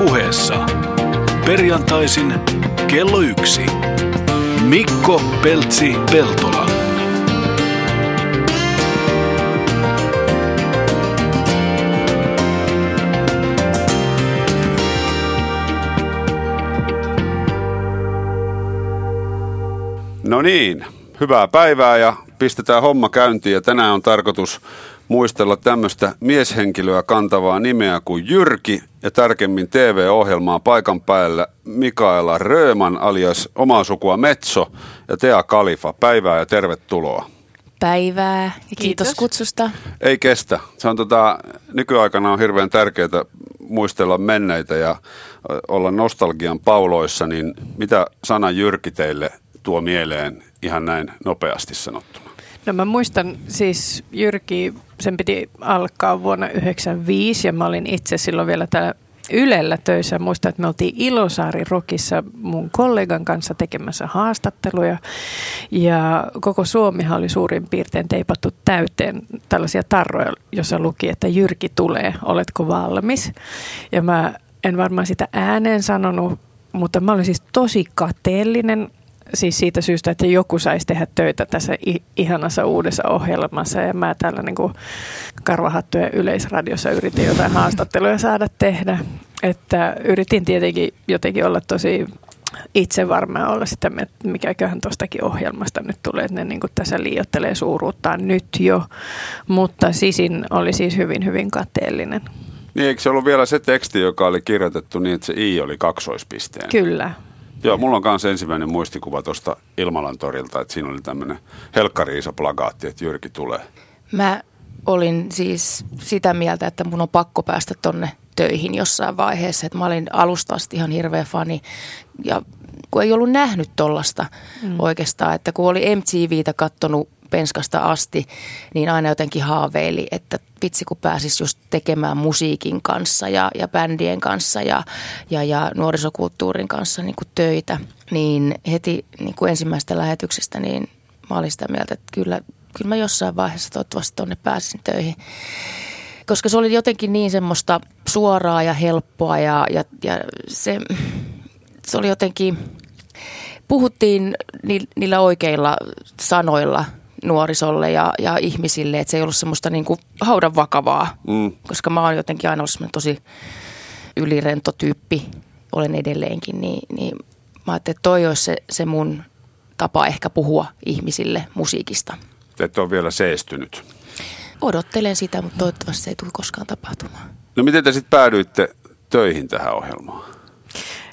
Ylepuheessa perjantaisin kello yksi. Mikko Peltsi Peltola. No niin, hyvää päivää ja pistetään homma käyntiin. Ja tänään on tarkoitus muistella tämmöistä mieshenkilöä kantavaa nimeä kuin Jyrki ja tarkemmin TV-ohjelmaa paikan päällä Mikaela Rööman alias omaa sukua Metso ja Tea Kalifa. Päivää ja tervetuloa. Päivää ja kiitos, Kiitos. kutsusta. Ei kestä. Se on tota, nykyaikana on hirveän tärkeää muistella menneitä ja olla nostalgian pauloissa, niin mitä sana Jyrki teille tuo mieleen ihan näin nopeasti sanottuna? No mä muistan siis Jyrki, sen piti alkaa vuonna 1995 ja mä olin itse silloin vielä täällä Ylellä töissä. Muistan, että me oltiin Ilosaari Rokissa mun kollegan kanssa tekemässä haastatteluja. Ja koko Suomihan oli suurin piirtein teipattu täyteen tällaisia tarroja, jossa luki, että Jyrki tulee, oletko valmis? Ja mä en varmaan sitä ääneen sanonut, mutta mä olin siis tosi kateellinen siis siitä syystä, että joku saisi tehdä töitä tässä ihanassa uudessa ohjelmassa. Ja mä täällä niin kuin karvahattujen yleisradiossa yritin jotain haastatteluja saada tehdä. Että yritin tietenkin jotenkin olla tosi itse varmaan olla sitä, että mikäköhän tuostakin ohjelmasta nyt tulee, että ne niin tässä liiottelee suuruuttaan nyt jo. Mutta sisin oli siis hyvin, hyvin kateellinen. Niin, eikö se ollut vielä se teksti, joka oli kirjoitettu niin, että se i oli kaksoispisteen? Kyllä, Joo, mulla on myös ensimmäinen muistikuva tuosta Ilmalan torilta, että siinä oli tämmöinen helkkari plagaatti, että Jyrki tulee. Mä olin siis sitä mieltä, että mun on pakko päästä tonne töihin jossain vaiheessa. Että mä olin alusta asti ihan hirveä fani ja kun ei ollut nähnyt tollasta mm. oikeastaan, että kun oli MTVtä kattonut penskasta asti, niin aina jotenkin haaveili, että vitsi kun pääsis just tekemään musiikin kanssa ja, ja bändien kanssa ja, ja, ja nuorisokulttuurin kanssa niin kuin töitä. Niin heti niin kuin ensimmäisestä lähetyksestä niin mä olin sitä mieltä, että kyllä, kyllä mä jossain vaiheessa toivottavasti tonne pääsin töihin. Koska se oli jotenkin niin semmoista suoraa ja helppoa ja, ja, ja se, se oli jotenkin, puhuttiin ni, niillä oikeilla sanoilla nuorisolle ja, ja ihmisille, että se ei ollut semmoista niin kuin haudan vakavaa, Mm. koska mä oon jotenkin aina ollut tosi ylirento tyyppi, olen edelleenkin, niin, niin mä ajattelin, että toi olisi se, se mun tapa ehkä puhua ihmisille musiikista. Te ette ole vielä seestynyt. Odottelen sitä, mutta toivottavasti se ei tule koskaan tapahtumaan. No miten te sitten päädyitte töihin tähän ohjelmaan?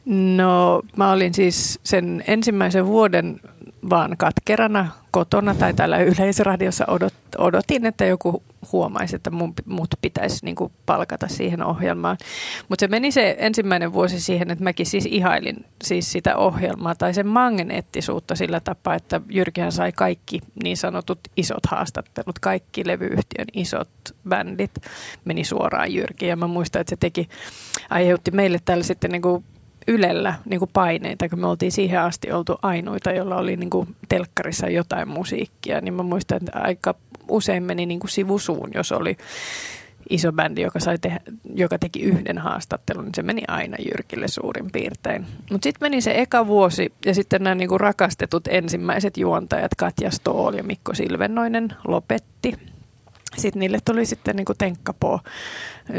No mä olin siis sen ensimmäisen vuoden vaan katkerana kotona tai täällä yleisradiossa odot, odotin, että joku huomaisi, että mun, mut pitäisi niinku palkata siihen ohjelmaan. Mutta se meni se ensimmäinen vuosi siihen, että mäkin siis ihailin siis sitä ohjelmaa tai sen magneettisuutta sillä tapaa, että Jyrkihän sai kaikki niin sanotut isot haastattelut, kaikki levyyhtiön isot bändit meni suoraan Jyrkiin. Ja mä muistan, että se teki, aiheutti meille täällä sitten niinku Ylellä niin kuin paineita, kun me oltiin siihen asti oltu ainoita, jolla oli niin kuin telkkarissa jotain musiikkia, niin mä muistan, että aika usein meni niin kuin sivusuun, jos oli iso bändi, joka, sai tehdä, joka teki yhden haastattelun, niin se meni aina Jyrkille suurin piirtein. Mutta sitten meni se eka vuosi ja sitten nämä niinku rakastetut ensimmäiset juontajat Katja Stool ja Mikko Silvennoinen lopetti. Sitten niille tuli sitten niinku tenkkapoo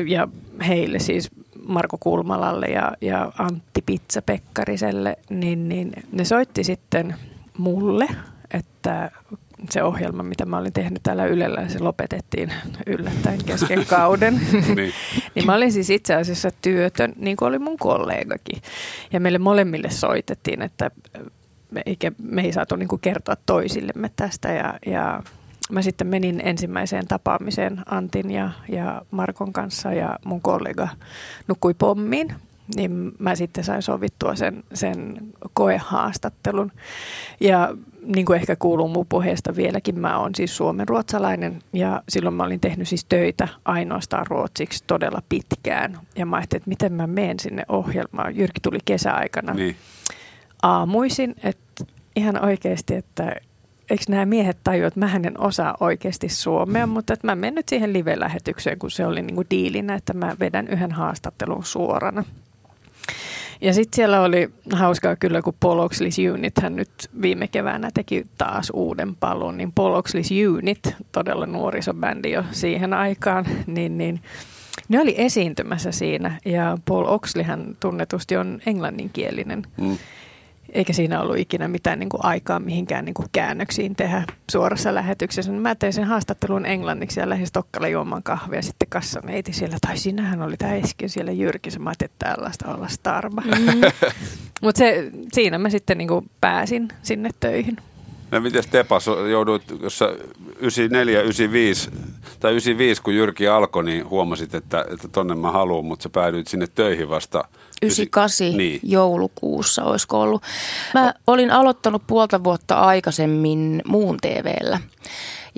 ja heille siis Marko Kulmalalle ja, ja Antti Pizza Pekkariselle, niin, niin ne soitti sitten mulle, että se ohjelma, mitä mä olin tehnyt täällä Ylellä, se lopetettiin yllättäen kesken kauden. Niin. niin mä olin siis itse asiassa työtön, niin kuin oli mun kollegakin. Ja meille molemmille soitettiin, että me, eikä, me ei saatu niin kuin kertoa toisillemme tästä. Ja, ja mä sitten menin ensimmäiseen tapaamiseen Antin ja, ja Markon kanssa ja mun kollega nukkui pommiin. Niin mä sitten sain sovittua sen, sen koehaastattelun. Ja niin kuin ehkä kuuluu mun puheesta vieläkin, mä oon siis suomenruotsalainen ja silloin mä olin tehnyt siis töitä ainoastaan ruotsiksi todella pitkään. Ja mä ajattelin, että miten mä menen sinne ohjelmaan. Jyrki tuli kesäaikana Niin. aamuisin, että ihan oikeasti, että eikö nämä miehet tajua, että mä en osaa oikeasti suomea, mutta että mä menen nyt siihen live-lähetykseen, kun se oli niin kuin diilinä, että mä vedän yhden haastattelun suorana. Ja sitten siellä oli hauskaa kyllä, kun Paul Oxley's Unit hän nyt viime keväänä teki taas uuden palun, niin Paul Oxley's Unit, todella nuorisobändi jo siihen aikaan, niin, niin ne oli esiintymässä siinä ja Paul Oxley hän tunnetusti on englanninkielinen. Mm. Eikä siinä ollut ikinä mitään niin kuin aikaa mihinkään niin kuin käännöksiin tehdä suorassa lähetyksessä. Mä tein sen haastattelun englanniksi ja lähdin Stokkalle juomaan kahvia. Sitten kassaneiti siellä, tai sinähän oli tämä Eskin siellä Jyrkissä. Mä ajattelin, että tällaista olla Starba. Mm. Mutta siinä mä sitten niin kuin pääsin sinne töihin. No miten Tepas joudut, jos 94, 95 tai 95 kun Jyrki alkoi, niin huomasit, että, että tonne mä haluan, mutta sä päädyit sinne töihin vasta 98 niin. joulukuussa olisiko ollut. Mä olin aloittanut puolta vuotta aikaisemmin muun TVllä.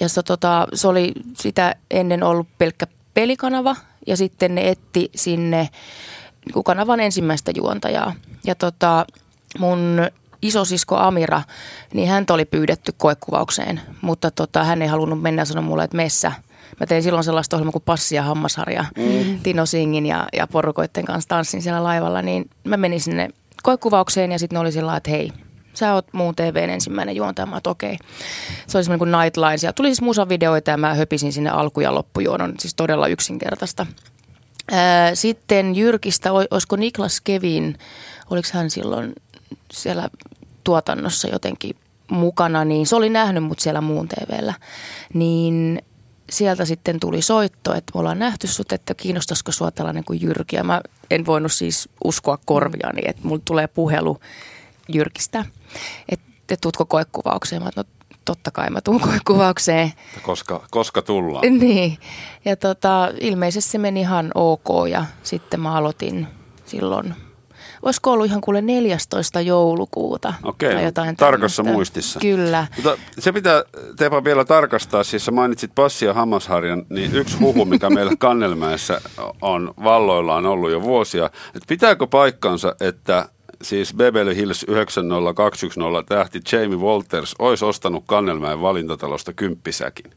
Ja se, tota, se oli sitä ennen ollut pelkkä pelikanava ja sitten ne etti sinne niin kanavan ensimmäistä juontajaa. Ja tota, mun isosisko Amira, niin häntä oli pyydetty koekuvaukseen, mutta tota, hän ei halunnut mennä ja sanoi mulle, että messä. Mä tein silloin sellaista ohjelmaa kuin Passi ja hammasharja mm. Tino Singin ja, ja porukoitten kanssa tanssin siellä laivalla, niin mä menin sinne koekuvaukseen ja sitten oli sillä että hei, sä oot muun TVn ensimmäinen juontaja. Mä okei. Okay. Se oli semmoinen kuin Nightline. Siellä tuli siis musavideoita ja mä höpisin sinne alku- ja loppujuonon, siis todella yksinkertaista. Sitten Jyrkistä, olisiko Niklas Kevin, oliko hän silloin siellä tuotannossa jotenkin mukana, niin se oli nähnyt mut siellä muun TVllä. Niin sieltä sitten tuli soitto, että me ollaan nähty sut, että kiinnostaisiko sua tällainen kuin Jyrki. Ja mä en voinut siis uskoa korviani, että mulla tulee puhelu Jyrkistä, että et tuutko koekuvaukseen. Mä no totta kai mä tuun koekuvaukseen. Koska, koska tullaan. Niin, ja tota, ilmeisesti se meni ihan ok ja sitten mä aloitin silloin olisiko ollut ihan kuule 14. joulukuuta. Okei, tai jotain tarkassa tämmöistä. muistissa. Kyllä. Mutta se pitää Teepa vielä tarkastaa, siis sä mainitsit Passi ja Hammasharjan, niin yksi huhu, mikä meillä Kannelmäessä on valloillaan ollut jo vuosia, että pitääkö paikkansa, että siis Beverly Hills 90210 tähti Jamie Walters olisi ostanut Kannelmäen valintatalosta kymppisäkin?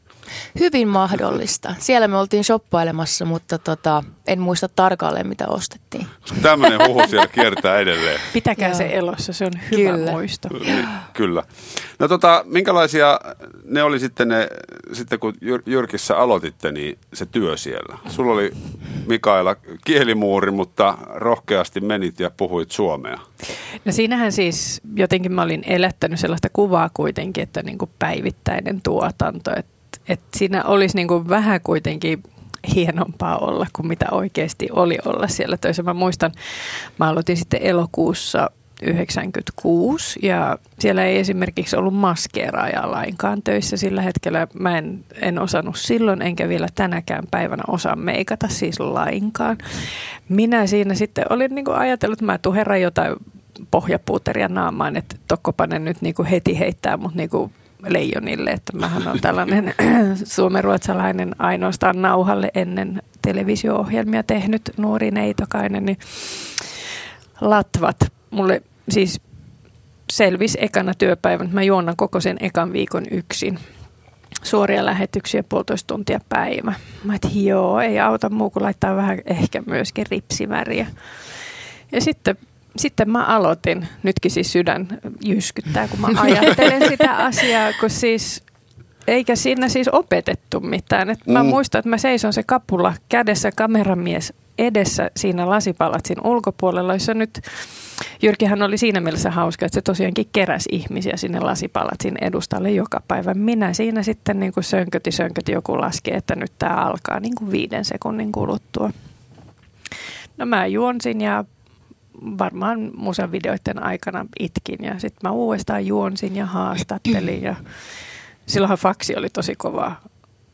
Hyvin mahdollista. Siellä me oltiin shoppailemassa, mutta tota, en muista tarkalleen, mitä ostettiin. Tämmöinen huhu siellä kiertää edelleen. Pitäkää se elossa, se on hyvä kyllä. muisto. Kyllä. No tota, minkälaisia ne oli sitten ne, sitten kun Jyrkissä aloititte, niin se työ siellä? Sulla oli Mikaela kielimuuri, mutta rohkeasti menit ja puhuit suomea. No siinähän siis jotenkin mä olin elättänyt sellaista kuvaa kuitenkin, että niin kuin päivittäinen tuotanto, että että siinä olisi niin kuin vähän kuitenkin hienompaa olla kuin mitä oikeasti oli olla siellä töissä. Mä muistan, mä aloitin sitten elokuussa 96 ja siellä ei esimerkiksi ollut maskeeraajaa lainkaan töissä sillä hetkellä. Mä en, en osannut silloin enkä vielä tänäkään päivänä osaa meikata siis lainkaan. Minä siinä sitten olin niin kuin ajatellut, että mä tuun jotain pohjapuuteria naamaan, että tokkopa ne nyt niin kuin heti heittää mut niin kuin leijonille, että mähän on tällainen suomenruotsalainen ainoastaan nauhalle ennen televisio-ohjelmia tehnyt nuori neitokainen, niin latvat. Mulle siis selvisi ekana työpäivänä, mä juonnan koko sen ekan viikon yksin. Suoria lähetyksiä puolitoista tuntia päivä. Mä et joo, ei auta muu kuin laittaa vähän ehkä myöskin ripsiväriä. Ja sitten sitten mä aloitin, nytkin siis sydän jyskyttää, kun mä ajattelen sitä asiaa, kun siis eikä siinä siis opetettu mitään. Et mä mm. muistan, että mä seison se kapula kädessä kameramies edessä siinä lasipalatsin ulkopuolella, jossa nyt Jyrkihän oli siinä mielessä hauska, että se tosiaankin keräsi ihmisiä sinne lasipalatsin edustalle joka päivä. Minä siinä sitten niin kuin sönköti, sönköti joku laski, että nyt tämä alkaa niin kuin viiden sekunnin kuluttua. No mä juonsin ja varmaan musavideoiden aikana itkin ja sitten mä uudestaan juonsin ja haastattelin ja silloinhan faksi oli tosi kova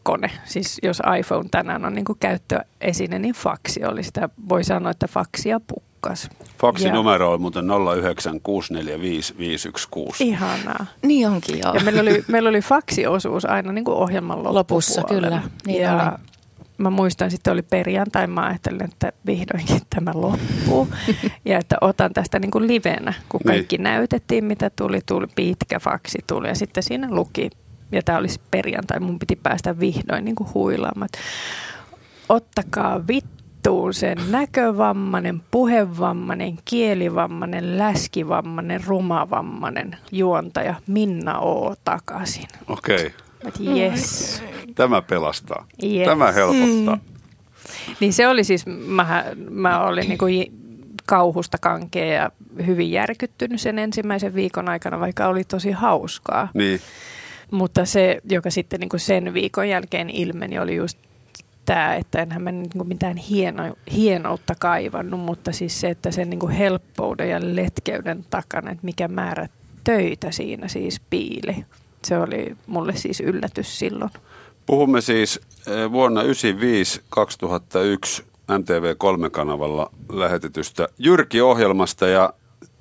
kone. Siis jos iPhone tänään on niin käyttöesine, niin faksi oli sitä. Voi sanoa, että faksia pukkas. Faksi numero on muuten 09645 Ihanaa. Niin onkin joo. Ja meillä oli, meillä oli faksiosuus aina niin kuin ohjelman lopussa. kyllä. Niin ja oli mä muistan, sitten oli perjantai, mä ajattelin, että vihdoinkin tämä loppuu. ja että otan tästä niin kuin livenä, kun niin. kaikki niin. näytettiin, mitä tuli, tuli, pitkä faksi tuli ja sitten siinä luki, ja tämä olisi perjantai, mun piti päästä vihdoin niin kuin huilaamaan. Ottakaa vittu vittuun sen näkövammainen, puhevammainen, kielivammainen, läskivammainen, rumavammainen juontaja Minna O takaisin. Okei, okay. Yes. tämä pelastaa. Yes. Tämä helpottaa. Niin se oli siis, mä, mä olin niin kuin kauhusta kankea ja hyvin järkyttynyt sen ensimmäisen viikon aikana, vaikka oli tosi hauskaa. Niin, Mutta se, joka sitten niin kuin sen viikon jälkeen ilmeni, oli just tämä, että enhän mä niin kuin mitään hieno, hienoutta kaivannut, mutta siis se, että sen niin kuin helppouden ja letkeyden takana, että mikä määrä töitä siinä siis piili. Se oli mulle siis yllätys silloin. Puhumme siis eh, vuonna 1995-2001 MTV3-kanavalla lähetetystä Jyrki-ohjelmasta ja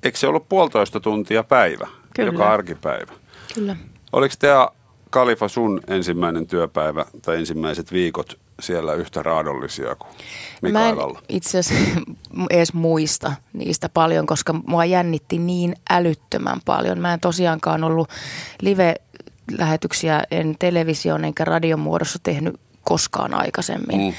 eikö se ollut puolitoista tuntia päivä, Kyllä. joka arkipäivä? Kyllä. Oliko tämä Kalifa sun ensimmäinen työpäivä tai ensimmäiset viikot siellä yhtä raadollisia kuin Mä en Mikaelalla? itse asiassa edes muista niistä paljon, koska mua jännitti niin älyttömän paljon. Mä en tosiaankaan ollut live-lähetyksiä en television enkä radion muodossa tehnyt koskaan aikaisemmin. Mm.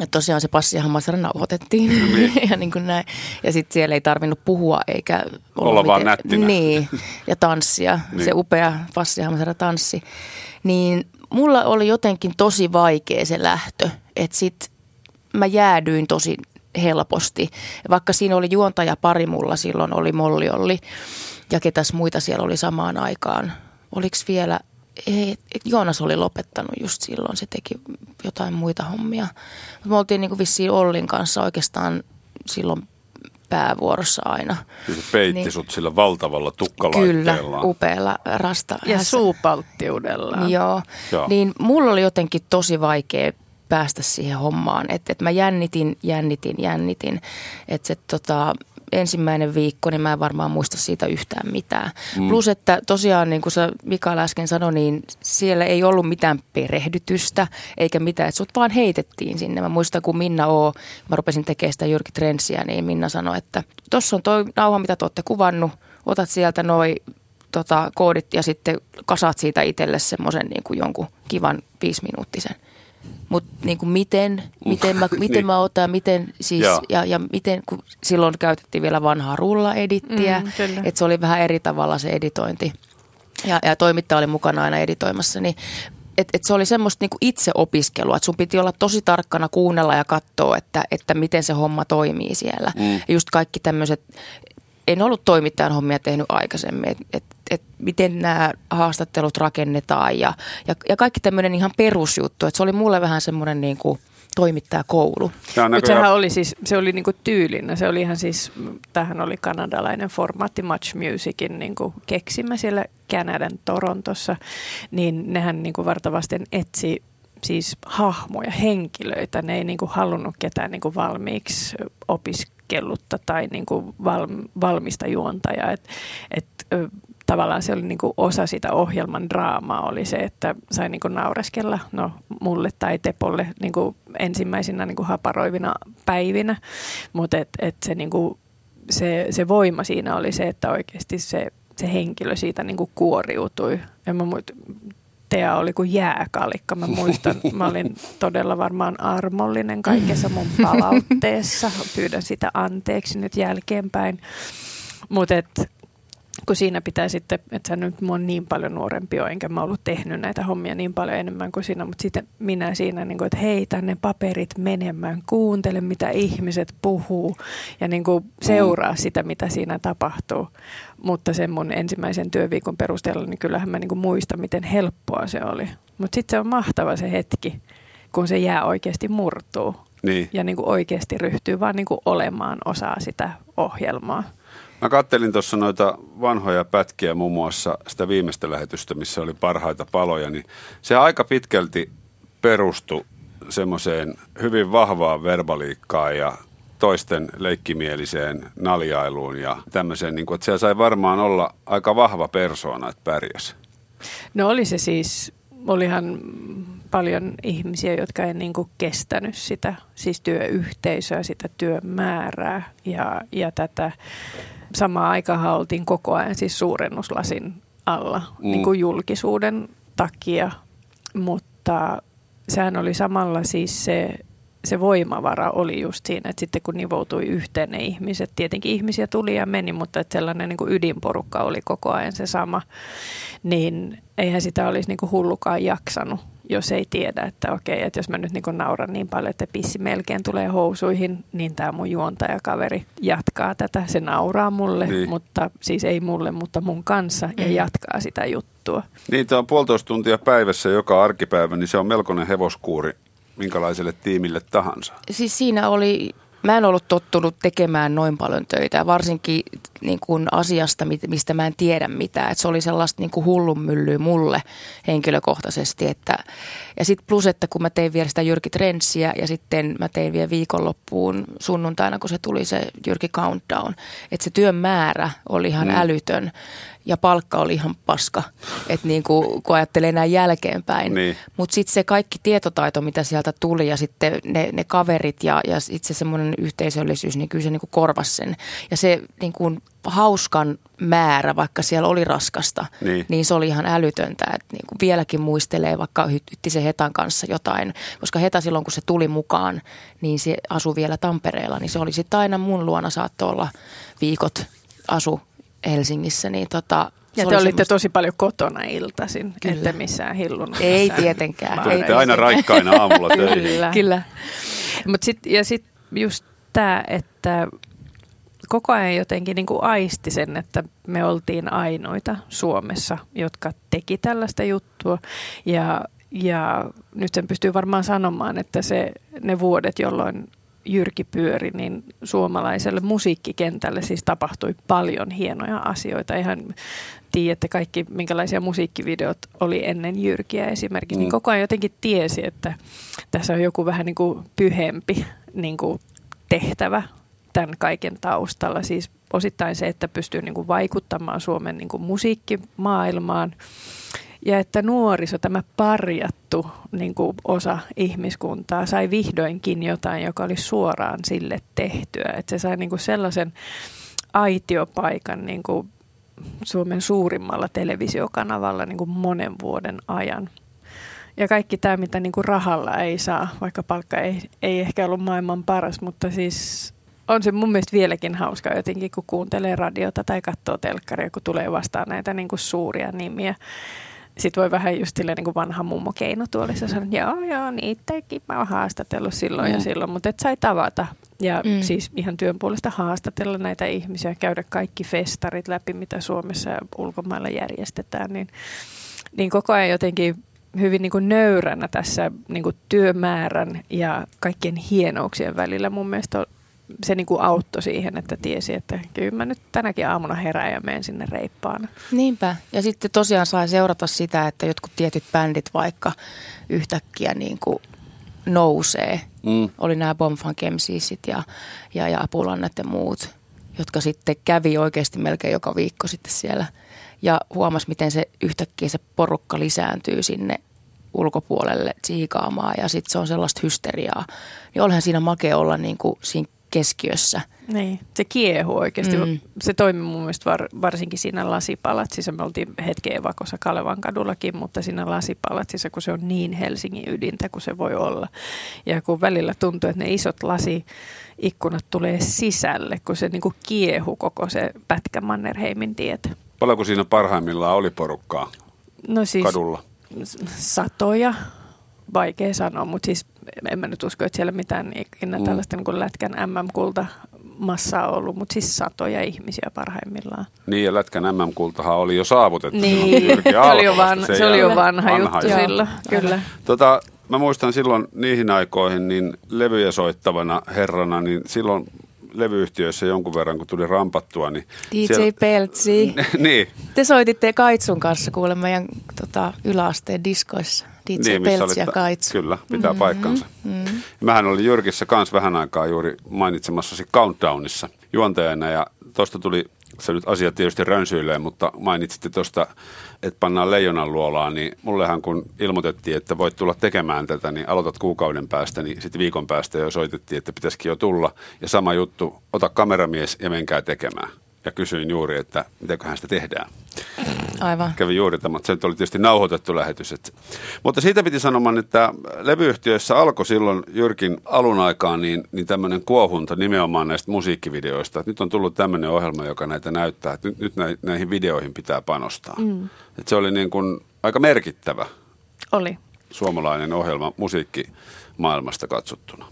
Ja tosiaan se passi ja hammasharja nauhoitettiin Niin. ja, niin kuin näin. ja sitten siellä ei tarvinnut puhua eikä Olla vaan nättinä. Niin, ja tanssia, Niin. se upea passi ja hammasharja tanssi. Niin mulla oli jotenkin tosi vaikea se lähtö, että sit mä jäädyin tosi helposti. Vaikka siinä oli juontaja pari mulla silloin, oli Molli Olli ja ketäs muita siellä oli samaan aikaan. Oliko vielä, ei, Joonas oli lopettanut just silloin, se teki jotain muita hommia. Mut me oltiin niinku vissiin Ollin kanssa oikeastaan silloin päävuorossa aina. Niin se peitti Niin. sut sillä valtavalla Kyllä, tukkalaitteella. upealla rasta. Ja suupalttiudella. Joo. Joo. Joo. Niin mulla oli jotenkin tosi vaikea päästä siihen hommaan. Että et mä jännitin, jännitin, jännitin. Että se tota, ensimmäinen viikko, niin mä en varmaan muista siitä yhtään mitään. Mm. Plus, että tosiaan niin kuin sä Mikael äsken sanoi, niin siellä ei ollut mitään perehdytystä eikä mitään. Että sut vaan heitettiin sinne. Mä muistan, kun Minna Oo, mä rupesin tekemään sitä Jyrki Trensiä, niin Minna sanoi, että tuossa on toi nauha, mitä te olette kuvannut. Otat sieltä noi tota, koodit ja sitten kasaat siitä itselle semmoisen niin kuin jonkun kivan viisiminuuttisen. Mutta niin kuin miten, miten, mä, miten Niin. mä otan, miten siis, Joo. ja, ja miten, kun silloin käytettiin vielä vanhaa rullaedittiä, Mm, että se oli vähän eri tavalla se editointi. Ja, ja toimittaja oli mukana aina editoimassa, niin et, et se oli semmoista niinku itseopiskelua, että sun piti olla tosi tarkkana kuunnella ja katsoa, että, että miten se homma toimii siellä. Mm. Ja just kaikki tämmöiset, en ollut toimittajan hommia tehnyt aikaisemmin, että et, et miten nämä haastattelut rakennetaan ja, ja, ja kaikki tämmöinen ihan perusjuttu, että se oli mulle vähän semmoinen niinku toimittajakoulu. Tämä on Mutta näköjään- sehän oli siis, se oli niinku tyylinen. Se oli ihan siis, tämähän oli kanadalainen formaatti Much Musicin niinku keksimä siellä Kanadan Torontossa. Niin nehän niinku vartavasten etsi siis hahmoja, henkilöitä. Ne ei niinku halunnut ketään niinku valmiiksi opiskellutta tai niinku val, valmista juontajaa. Et, et, tavallaan se oli niinku osa sitä ohjelman draamaa oli se, että sai niinku naureskella no, mulle tai Tepolle niinku ensimmäisinä niinku haparoivina päivinä, mutta et, et se, niinku, se, se voima siinä oli se, että oikeasti se, se henkilö siitä niinku kuoriutui. Ja mä muist, Tea oli kuin jääkalikka. Mä muistan, mä olin todella varmaan armollinen kaikessa mun palautteessa. Pyydän sitä anteeksi nyt jälkeenpäin. Mutta kun siinä pitää sitten, että sä nyt mä oon niin paljon nuorempi jo, enkä mä ollut tehnyt näitä hommia niin paljon enemmän kuin sinä, mutta sitten minä siinä, niin kuin, että hei, tänne paperit menemään, kuuntele mitä ihmiset puhuu ja niin kuin seuraa sitä, mitä siinä tapahtuu. Mutta sen mun ensimmäisen työviikon perusteella, niin kyllähän mä niin kuin muistan, miten helppoa se oli. Mutta sitten se on mahtava se hetki, kun se jää oikeasti murtuu Niin. ja niin kuin oikeasti ryhtyy vaan niin kuin olemaan osaa sitä ohjelmaa. Mä kattelin tuossa noita vanhoja pätkiä, muun muassa sitä viimeistä lähetystä, missä oli parhaita paloja, niin se aika pitkälti perustui semmoiseen hyvin vahvaan verbaliikkaan ja toisten leikkimieliseen naljailuun ja tämmöiseen, niin kuin, että siellä sai varmaan olla aika vahva persoona, että pärjäs. No oli se siis, olihan paljon ihmisiä, jotka ei niin kuin kestänyt sitä, siis työyhteisöä, sitä työmäärää ja, ja tätä samaa aikaa oltiin koko ajan siis suurennuslasin alla mm. niin kuin julkisuuden takia, mutta sehän oli samalla siis se se voimavara oli just siinä, että sitten kun nivoutui yhteen ne ihmiset, tietenkin ihmisiä tuli ja meni, mutta että sellainen niin kuin ydinporukka oli koko ajan se sama, niin eihän sitä olisi niin kuin hullukaan jaksanut jos ei tiedä, että okei, että jos mä nyt niin nauran niin paljon, että pissi melkein tulee housuihin, niin tämä mun juontajakaveri jatkaa tätä. Se nauraa mulle, niin. mutta siis ei mulle, mutta mun kanssa ja mm. jatkaa sitä juttua. Niin, tämä on puolitoista tuntia päivässä joka arkipäivä, niin se on melkoinen hevoskuuri minkälaiselle tiimille tahansa. Siis siinä oli Mä en ollut tottunut tekemään noin paljon töitä, varsinkin niin kuin asiasta, mistä mä en tiedä mitään. Et se oli sellaista niin kuin hullunmyllyä mulle henkilökohtaisesti. Että, ja sitten plus, että kun mä tein vielä sitä Jyrki Trenssiä ja sitten mä tein vielä viikonloppuun sunnuntaina, kun se tuli se Jyrki Countdown. Että se työn määrä oli ihan mm. älytön ja palkka oli ihan paska, että niin kuin, kun ajattelee näin jälkeenpäin. Niin. Mutta sitten se kaikki tietotaito, mitä sieltä tuli ja sitten ne, ne kaverit ja, ja itse semmoinen yhteisöllisyys, niin kyllä se niin kuin korvasi sen. Ja se niin kuin hauskan määrä, vaikka siellä oli raskasta, niin, niin se oli ihan älytöntä. Että niin kuin vieläkin muistelee vaikka se Hetan kanssa jotain, koska Heta silloin kun se tuli mukaan, niin se asui vielä Tampereella, niin se oli sitten aina mun luona saattoi olla viikot asu Helsingissä, niin tota, ja te olitte semmoista... tosi paljon kotona iltaisin, Kyllä. ette missään hillun. Ei tietenkään. Tulitte aina raikkaina aamulla töihin. Kyllä. Kyllä. Mut sit, ja sitten just tämä, että koko ajan jotenkin niin kuin aisti sen, että me oltiin ainoita Suomessa, jotka teki tällaista juttua. Ja, ja nyt sen pystyy varmaan sanomaan, että se, ne vuodet, jolloin Jyrki pyöri, niin suomalaiselle musiikkikentälle siis tapahtui paljon hienoja asioita. Ihan tiedätte kaikki, minkälaisia musiikkivideot oli ennen Jyrkiä esimerkiksi, niin mm. niin koko ajan jotenkin tiesi, että tässä on joku vähän niin kuin pyhempi niin kuin tehtävä tämän kaiken taustalla. Siis osittain se, että pystyy niin kuin vaikuttamaan Suomen niin kuin musiikkimaailmaan ja että nuoriso, tämä parjattu niin kuin osa ihmiskuntaa, sai vihdoinkin jotain, joka oli suoraan sille tehtyä. Että se sai niin kuin sellaisen aitiopaikan niin kuin Suomen suurimmalla televisiokanavalla niin kuin monen vuoden ajan. Ja kaikki tämä, mitä niin kuin rahalla ei saa, vaikka palkka ei, ei ehkä ollut maailman paras, mutta siis on se mun mielestä vieläkin hauska jotenkin, kun kuuntelee radiota tai katsoo telkkaria, kun tulee vastaan näitä niin kuin suuria nimiä sitten voi vähän just silleen niin kuin vanha mummo keinutuolissa sanoa, että joo, joo, niitäkin mä oon haastatellut silloin mm. ja silloin, mutta et sai tavata. Ja mm. siis ihan työn puolesta haastatella näitä ihmisiä, käydä kaikki festarit läpi, mitä Suomessa ja ulkomailla järjestetään, niin, niin koko ajan jotenkin hyvin niin kuin nöyränä tässä niin kuin työmäärän ja kaikkien hienouksien välillä mun mielestä se niin kuin auttoi siihen, että tiesi, että kyllä mä nyt tänäkin aamuna herään ja menen sinne reippaan. Niinpä. Ja sitten tosiaan sai seurata sitä, että jotkut tietyt bändit vaikka yhtäkkiä niin kuin nousee. Mm. Oli nämä Bonfan Kemsiisit ja, ja, ja Apulannet ja muut, jotka sitten kävi oikeasti melkein joka viikko sitten siellä. Ja huomasi, miten se yhtäkkiä se porukka lisääntyy sinne ulkopuolelle tsiikaamaan ja sitten se on sellaista hysteriaa. Niin olihan siinä makea olla niin kuin siinä keskiössä. Niin, se kiehu oikeasti. Mm. Se toimi mun mielestä var, varsinkin siinä lasipalatsissa. Me oltiin hetken evakossa Kalevan kadullakin, mutta siinä lasipalatsissa, kun se on niin Helsingin ydintä kuin se voi olla. Ja kun välillä tuntuu, että ne isot lasiikkunat tulee sisälle, kun se niinku kiehu koko se pätkä Mannerheimin tietä. Paljonko siinä parhaimmillaan oli porukkaa no siis, kadulla? Satoja vaikea sanoa, mutta siis en mä nyt usko, että siellä mitään ikinä mm. tällaista niin lätkän MM-kulta massaa ollut, mutta siis satoja ihmisiä parhaimmillaan. Niin, ja Lätkän MM-kultahan oli jo saavutettu. Niin, se, oli jo van, se, se oli jo vanha, vanha juttu jo. silloin, kyllä. Tota, mä muistan silloin niihin aikoihin, niin levyjä soittavana herrana, niin silloin levyyhtiöissä jonkun verran, kun tuli rampattua. Niin DJ siellä... Peltsi. niin. Te soititte Kaitsun kanssa kuulemma meidän tota, yläasteen diskoissa. DJ niin, Peltsi ja Kaitsu. Kyllä, pitää mm-hmm. paikkansa. Mm-hmm. Mähän olin Jyrkissä kanssa vähän aikaa juuri mainitsemassasi Countdownissa juontajana ja tuosta tuli se nyt asia tietysti rönsyilee, mutta mainitsitte tuosta, että pannaan leijonan luolaan, niin mullehan kun ilmoitettiin, että voit tulla tekemään tätä, niin aloitat kuukauden päästä, niin sitten viikon päästä jo soitettiin, että pitäisikin jo tulla. Ja sama juttu, ota kameramies ja menkää tekemään. Ja kysyin juuri, että mitenköhän sitä tehdään. Aivan. Kävi juuri tämä, mutta se oli tietysti nauhoitettu lähetys. Että. Mutta siitä piti sanomaan, että levyyhtiöissä alkoi silloin Jyrkin alun aikaan niin, niin tämmöinen kuohunta nimenomaan näistä musiikkivideoista. Että nyt on tullut tämmöinen ohjelma, joka näitä näyttää, että nyt, nyt näihin videoihin pitää panostaa. Mm. Että se oli niin kuin aika merkittävä Oli. suomalainen ohjelma musiikkimaailmasta katsottuna.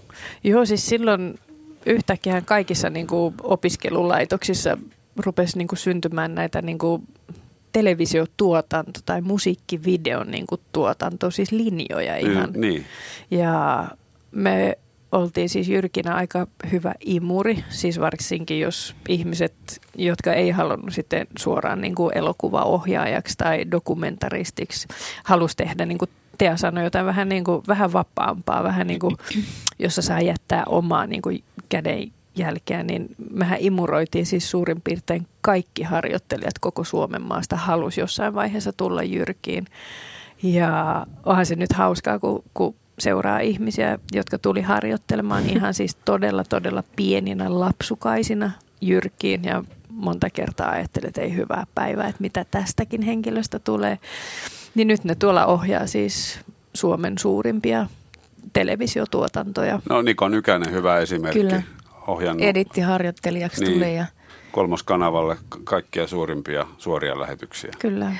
Joo, siis silloin yhtäkkiä kaikissa niin kuin opiskelulaitoksissa rupesi niin kuin syntymään näitä niin kuin televisiotuotanto tai musiikkivideon niin kuin tuotanto, siis linjoja ihan. Mm, niin. Ja me oltiin siis Jyrkinä aika hyvä imuri, siis varsinkin jos ihmiset, jotka ei halunnut sitten suoraan niin kuin elokuvaohjaajaksi tai dokumentaristiksi, halusi tehdä niin kuin Tea sanoi jotain vähän, niin kuin, vähän vapaampaa, vähän niin kuin, jossa saa jättää omaa niin kuin käden jälkeen, niin mehän imuroitiin siis suurin piirtein kaikki harjoittelijat koko Suomen maasta halusi jossain vaiheessa tulla Jyrkiin. Ja onhan se nyt hauskaa, kun, kun seuraa ihmisiä, jotka tuli harjoittelemaan ihan siis todella, todella pieninä lapsukaisina Jyrkiin ja monta kertaa ajattelin, että ei hyvää päivää, että mitä tästäkin henkilöstä tulee. Niin nyt ne tuolla ohjaa siis Suomen suurimpia televisiotuotantoja. No Niko Nykänen, hyvä esimerkki. Kyllä. Ohjannut Edittiharjoittelijaksi Niin. tuli ja kolmoskanavalle kaikkia suurimpia suoria lähetyksiä. Kyllä. No,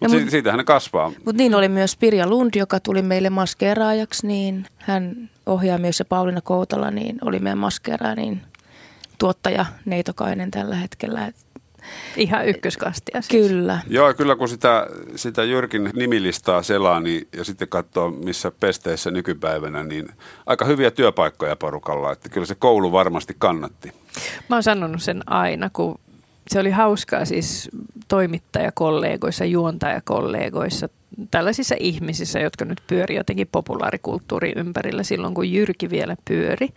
Mutta mut- si- siitähän ne kasvaa. Mutta niin oli myös Pirja Lund, joka tuli meille maskeeraajaksi, niin hän ohjaa myös ja Pauliina Koutala, niin oli meidän maskeeraaja, niin tuottaja Neitokainen tällä hetkellä. Et Ihan ykköskastia siis. kyllä. Joo, kyllä kun sitä, sitä Jyrkin nimilistaa selaa niin, ja sitten katsoo, missä pesteissä nykypäivänä, niin aika hyviä työpaikkoja porukalla. Että kyllä se koulu varmasti kannatti. Mä oon sanonut sen aina, kun se oli hauskaa siis toimittajakollegoissa, juontajakollegoissa, tällaisissa ihmisissä, jotka nyt pyöri jotenkin populaarikulttuurin ympärillä silloin, kun Jyrki vielä pyöri,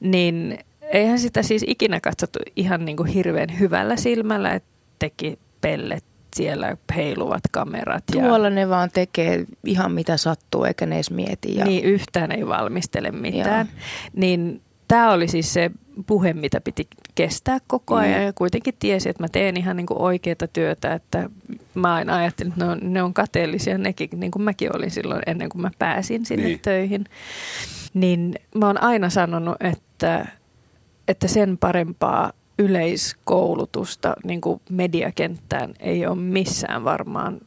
niin eihän sitä siis ikinä katsottu ihan niin kuin hirveän hyvällä silmällä, että teki pellet siellä heiluvat kamerat. ja- Tuolla ne vaan tekee ihan mitä sattuu, eikä ne edes mieti. Ja Niin yhtään ei valmistele mitään. Niin tämä oli siis se puhe, mitä piti kestää koko ajan ja kuitenkin tiesi, että mä teen ihan niin kuin oikeaa työtä, että mä aina ajattelin, että ne on, ne on kateellisia nekin, niin kuin mäkin olin silloin ennen kuin mä pääsin sinne niin. töihin. Niin mä oon aina sanonut, että, että sen parempaa yleiskoulutusta niin kuin mediakenttään ei ole missään varmaan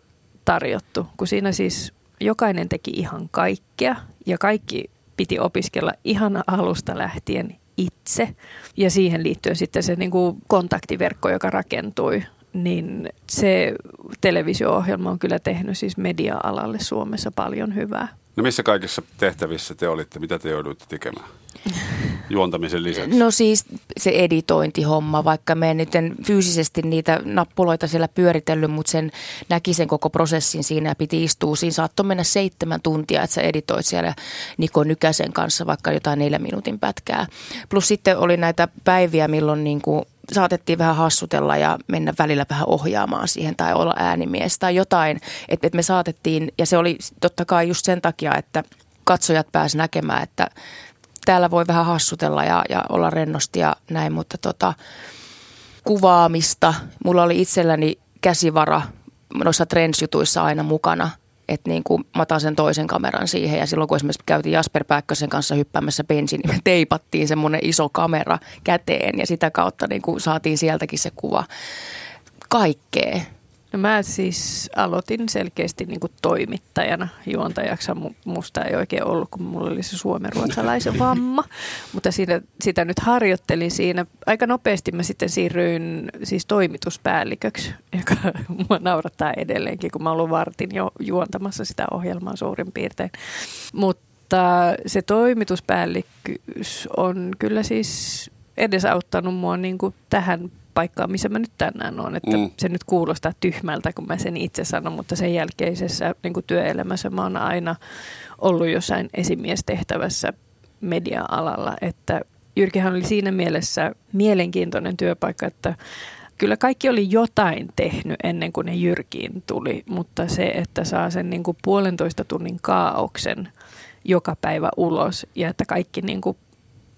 tarjottu, kun siinä siis jokainen teki ihan kaikkea ja kaikki piti opiskella ihan alusta lähtien itse. Ja siihen liittyen sitten se niin kuin kontaktiverkko, joka rakentui, niin se televisio-ohjelma on kyllä tehnyt siis media-alalle Suomessa paljon hyvää. No missä kaikissa tehtävissä te olitte? Mitä te jouduitte tekemään? Juontamisen lisäksi. No siis se editointihomma, vaikka me en nyt en fyysisesti niitä nappuloita siellä pyöritellyt, mutta sen näki sen koko prosessin siinä ja piti istua. Siinä saattoi mennä seitsemän tuntia, että sä editoit siellä Niko Nykäsen kanssa vaikka jotain neljän minuutin pätkää. Plus sitten oli näitä päiviä, milloin niin kuin saatettiin vähän hassutella ja mennä välillä vähän ohjaamaan siihen tai olla äänimies tai jotain. Että et me saatettiin, ja se oli totta kai just sen takia, että katsojat pääsi näkemään, että täällä voi vähän hassutella ja, ja olla rennosti ja näin, mutta tota, kuvaamista. Mulla oli itselläni käsivara noissa trendsjutuissa aina mukana. Että niin kuin mä otan sen toisen kameran siihen ja silloin kun esimerkiksi käytiin Jasper Pääkkösen kanssa hyppäämässä bensiin, niin me teipattiin semmoinen iso kamera käteen ja sitä kautta niin kuin saatiin sieltäkin se kuva. Kaikkea. No mä siis aloitin selkeästi niin kuin toimittajana juontajaksi. Mu- Musta ei oikein ollut, kun mulla oli se suomen-ruotsalaisen vamma. Mutta siitä, sitä nyt harjoittelin siinä. Aika nopeasti mä sitten siirryin siis toimituspäälliköksi, joka mua naurattaa edelleenkin, kun mä ollut vartin jo juontamassa sitä ohjelmaa suurin piirtein. Mutta se toimituspäällikkyys on kyllä siis edesauttanut mua niin kuin tähän paikkaan, missä mä nyt tänään olen. Että Mm. se nyt kuulostaa tyhmältä, kun mä sen itse sanon, mutta sen jälkeisessä niin kuin työelämässä mä oon aina ollut jossain esimiestehtävässä media-alalla. Että Jyrkihän oli siinä mielessä mielenkiintoinen työpaikka, että kyllä kaikki oli jotain tehnyt ennen kuin ne Jyrkiin tuli, mutta se, että saa sen niin kuin puolentoista tunnin kaauksen joka päivä ulos ja että kaikki niin kuin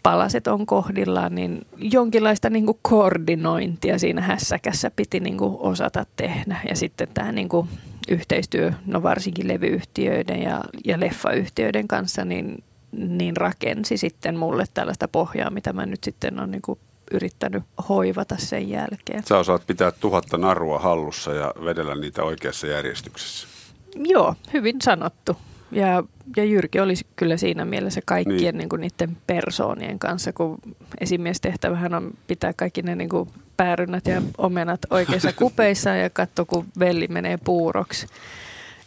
palaset on kohdillaan, niin jonkinlaista niin kuin koordinointia siinä hässäkässä piti niin kuin osata tehdä. Ja sitten tämä niin kuin yhteistyö, no varsinkin levyyhtiöiden ja, ja leffayhtiöiden kanssa, niin, niin rakensi sitten mulle tällaista pohjaa, mitä mä nyt sitten on niin kuin yrittänyt hoivata sen jälkeen. Sä osaat pitää tuhatta narua hallussa ja vedellä niitä oikeassa järjestyksessä. Joo, hyvin sanottu. Ja, ja Jyrki oli kyllä siinä mielessä kaikkien niin. Niin kuin niiden persoonien kanssa, kun esimiestehtävähän on pitää kaikki ne niin kuin päärynnät ja omenat oikeissa kupeissa ja katso, kun velli menee puuroksi.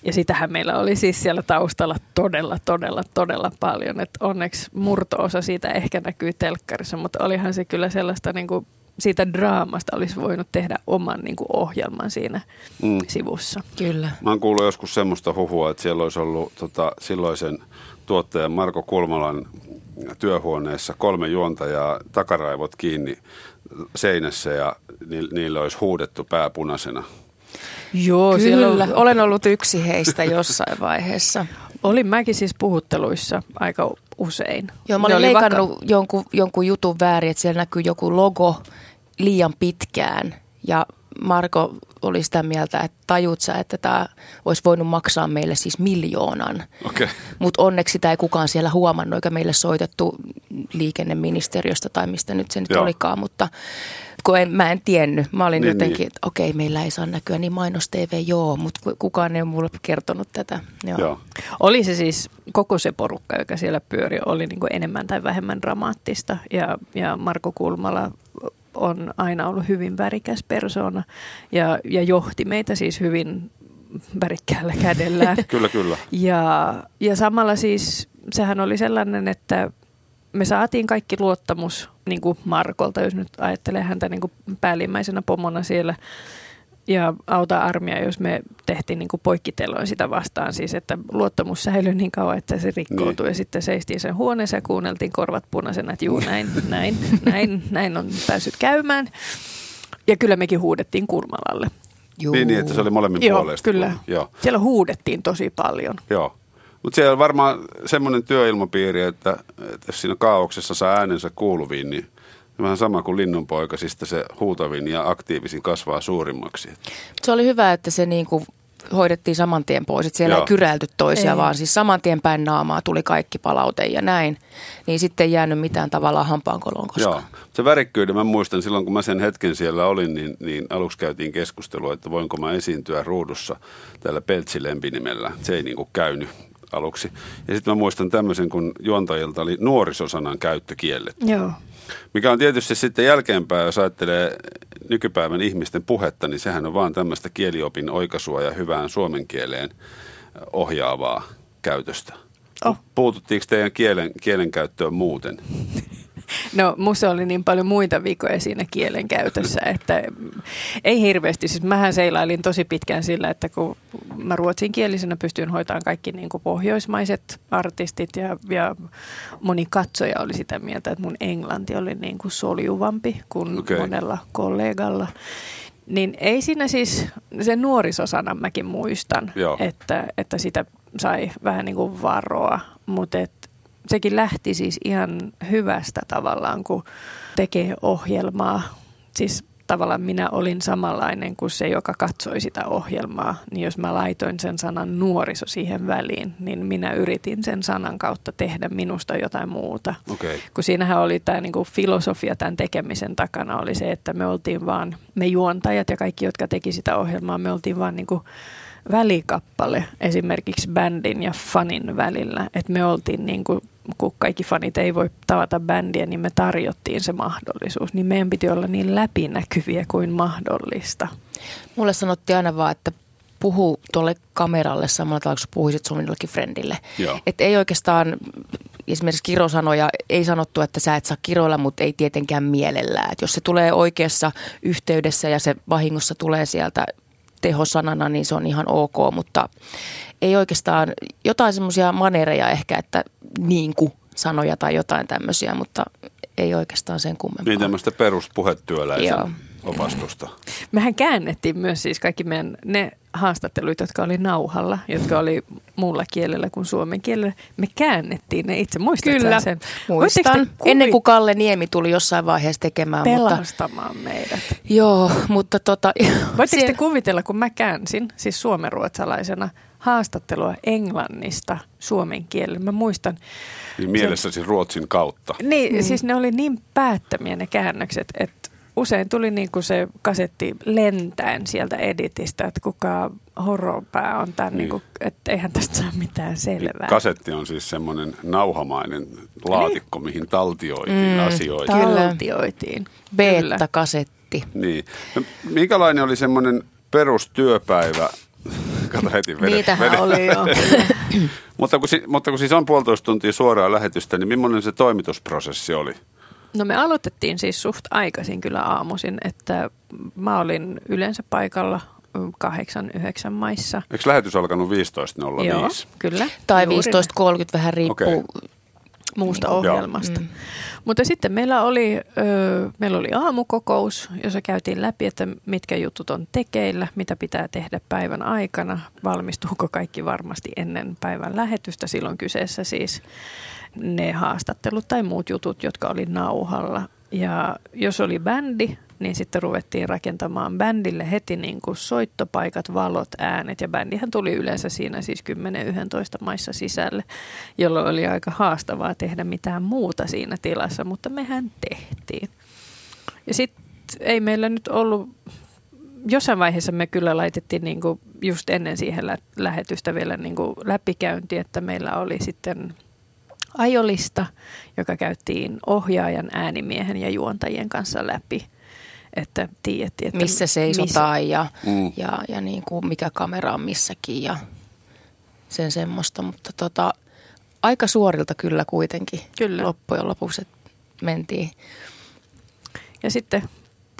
Ja sitähän meillä oli siis siellä taustalla todella, todella, todella paljon. Et onneksi murtoosa siitä ehkä näkyy telkkarissa, mutta olihan se kyllä sellaista niin kuin siitä draamasta olisi voinut tehdä oman niin kuin ohjelman siinä mm. sivussa. Kyllä. Mä oon kuullut joskus semmoista huhua, että siellä olisi ollut tota, silloisen tuottajan Marko Kulmalan työhuoneessa kolme juontajaa takaraivot kiinni seinässä ja ni, niille olisi huudettu pääpunaisena. Joo, Kyllä. Siellä on... olen ollut yksi heistä jossain vaiheessa. Olin mäkin siis puhutteluissa aika usein. Joo, mä olin leikannut vaka- jonkun, jonkun jutun väärin, että siellä näkyy joku logo liian pitkään. Ja Marko oli sitä mieltä, että tajut sä, että tämä olisi voinut maksaa meille siis miljoonan. Okay. Mutta onneksi sitä ei kukaan siellä huomannut, eikä meille soitettu liikenneministeriöstä tai mistä nyt se nyt Joo. olikaan. Mutta kun en, mä en tiennyt. Mä olin niin, jotenkin, niin. että okei, meillä ei saa näkyä niin mainos TV, joo, mutta kukaan ei ole mulle kertonut tätä. Joo. Joo. Oli se siis koko se porukka, joka siellä pyöri, oli niin enemmän tai vähemmän dramaattista ja, ja Marko Kulmala on aina ollut hyvin värikäs persoona ja, ja johti meitä siis hyvin värikkäällä kädellä. kyllä, kyllä. Ja, ja samalla siis sehän oli sellainen, että me saatiin kaikki luottamus niin kuin Markolta, jos nyt ajattelee häntä niin kuin päällimmäisenä pomona siellä ja auta armia, jos me tehtiin niin poikkiteloin sitä vastaan, siis että luottamus säilyi niin kauan, että se rikkoutui niin. ja sitten seistiin sen huoneessa ja kuunneltiin korvat punaisena, että juu näin, näin, näin, näin on päässyt käymään. Ja kyllä mekin huudettiin Kurmalalle. Juu. Niin, niin, että se oli molemmin Joo, puolesta. Kyllä. Joo. Siellä huudettiin tosi paljon. Joo. Mutta siellä on varmaan semmoinen työilmapiiri, että, että jos siinä kaauksessa saa äänensä kuuluviin, niin vähän sama kuin linnunpoikasista se huutavin ja aktiivisin kasvaa suurimmaksi. Se oli hyvä, että se niin kuin hoidettiin saman tien pois, että siellä Joo. ei kyräilty toisia, ei. vaan siis saman tien päin naamaa tuli kaikki palaute ja näin. Niin sitten ei jäänyt mitään tavallaan hampaankoloon koskaan. Joo. Se värikkyyden, mä muistan silloin kun mä sen hetken siellä olin, niin, niin aluksi käytiin keskustelua, että voinko mä esiintyä ruudussa täällä Peltsilempinimellä. Se ei niin kuin käynyt aluksi. Ja sitten mä muistan tämmöisen, kun juontajilta oli nuorisosanan käyttö kielletty. Joo. Mikä on tietysti sitten jälkeenpäin, jos ajattelee nykypäivän ihmisten puhetta, niin sehän on vaan tämmöistä kieliopin oikaisua ja hyvään suomen kieleen ohjaavaa käytöstä. Oh. Puututtiinko teidän kielen, kielenkäyttöön muuten? No musta oli niin paljon muita vikoja siinä kielen käytössä, että ei hirveästi. Siis mähän seilailin tosi pitkään sillä, että kun mä ruotsinkielisenä pystyin hoitamaan kaikki niin kuin pohjoismaiset artistit ja, ja moni katsoja oli sitä mieltä, että mun englanti oli niin kuin soljuvampi kuin okay. monella kollegalla. Niin ei siinä siis, sen nuorisosanan mäkin muistan, että, että sitä sai vähän niin kuin varoa, mutta et sekin lähti siis ihan hyvästä tavallaan, kun tekee ohjelmaa. Siis tavallaan minä olin samanlainen kuin se, joka katsoi sitä ohjelmaa. Niin jos mä laitoin sen sanan nuoriso siihen väliin, niin minä yritin sen sanan kautta tehdä minusta jotain muuta. Okay. Kun siinähän oli tämä niinku filosofia tämän tekemisen takana oli se, että me oltiin vaan, me juontajat ja kaikki, jotka teki sitä ohjelmaa, me oltiin vaan niinku välikappale esimerkiksi bändin ja fanin välillä. Että me oltiin niin kuin, kun kaikki fanit ei voi tavata bändiä, niin me tarjottiin se mahdollisuus. Niin meidän piti olla niin läpinäkyviä kuin mahdollista. Mulle sanottiin aina vaan, että puhu tuolle kameralle samalla tavalla, kun puhuisit sun jollekin friendille. Että ei oikeastaan, esimerkiksi kirosanoja, ei sanottu, että sä et saa kiroilla, mutta ei tietenkään mielellään. Et jos se tulee oikeassa yhteydessä ja se vahingossa tulee sieltä tehosanana, niin se on ihan ok, mutta ei oikeastaan jotain semmoisia manereja ehkä, että niin kuin sanoja tai jotain tämmöisiä, mutta ei oikeastaan sen kummempaa. Niin tämmöistä peruspuhetyöläisen opastusta. Mehän käännettiin myös siis kaikki meidän ne haastattelut, jotka oli nauhalla, jotka oli muulla kielellä kuin suomen kielellä. Me käännettiin ne itse. Muistatko Kyllä, sen? muistan. Te Ennen kuin kuvi- Kalle Niemi tuli jossain vaiheessa tekemään. Mutta, pelastamaan meidät. joo, mutta tota... Voitteko te siellä- kuvitella, kun mä käänsin, siis suomenruotsalaisena, haastattelua englannista suomen kielellä. Mä muistan, Niin mielessäsi Ruotsin kautta. niin, mm. siis ne oli niin päättömiä ne käännökset, että usein tuli niin kuin se kasetti lentäen sieltä editistä, että kuka horopää on tämän, niin. Niin. Niin kuin, että eihän tästä saa mitään selvää. Kasetti on siis semmoinen nauhamainen laatikko, mihin taltioitiin Mm, asioita. Taltioitiin. Kyllä. Beta-kasetti. Niin. No, minkälainen oli semmoinen perustyöpäivä? Kato heti vedet. Niitähän vedet. oli jo. mutta, kun, mutta kun siis on puolitoista tuntia suoraa lähetystä, niin millainen se toimitusprosessi oli? No me aloitettiin siis suht aikaisin kyllä aamuisin, että mä olin yleensä paikalla mm, kahdeksan, yhdeksän maissa. Eikö lähetys alkanut 15.05? Joo, kyllä. Tai Juuri 15.30 vähän riippuu. Okei. muusta Niin ohjelmasta. Mm. Mutta sitten meillä oli, ö, meillä oli aamukokous, jossa käytiin läpi, että mitkä jutut on tekeillä, mitä pitää tehdä päivän aikana, valmistuuko kaikki varmasti ennen päivän lähetystä. Silloin kyseessä siis ne haastattelut tai muut jutut, jotka oli nauhalla. Ja jos oli bändi, niin sitten ruvettiin rakentamaan bändille heti niin kuin soittopaikat, valot, äänet. Ja bändihän tuli yleensä siinä siis 10-11 maissa sisälle, jolloin oli aika haastavaa tehdä mitään muuta siinä tilassa, mutta mehän tehtiin. Ja sitten ei meillä nyt ollut, jossain vaiheessa me kyllä laitettiin niin kuin just ennen siihen lä- lähetystä vielä niin kuin läpikäynti, että meillä oli sitten ajolista, joka käytiin ohjaajan, äänimiehen ja juontajien kanssa läpi. Että tiedettiin, että missä seisotaan ja, Mm. ja, ja niin kuin mikä kamera on missäkin ja sen semmoista. Mutta tota, aika suorilta kyllä kuitenkin Kyllä. loppujen lopuksi mentiin. Ja sitten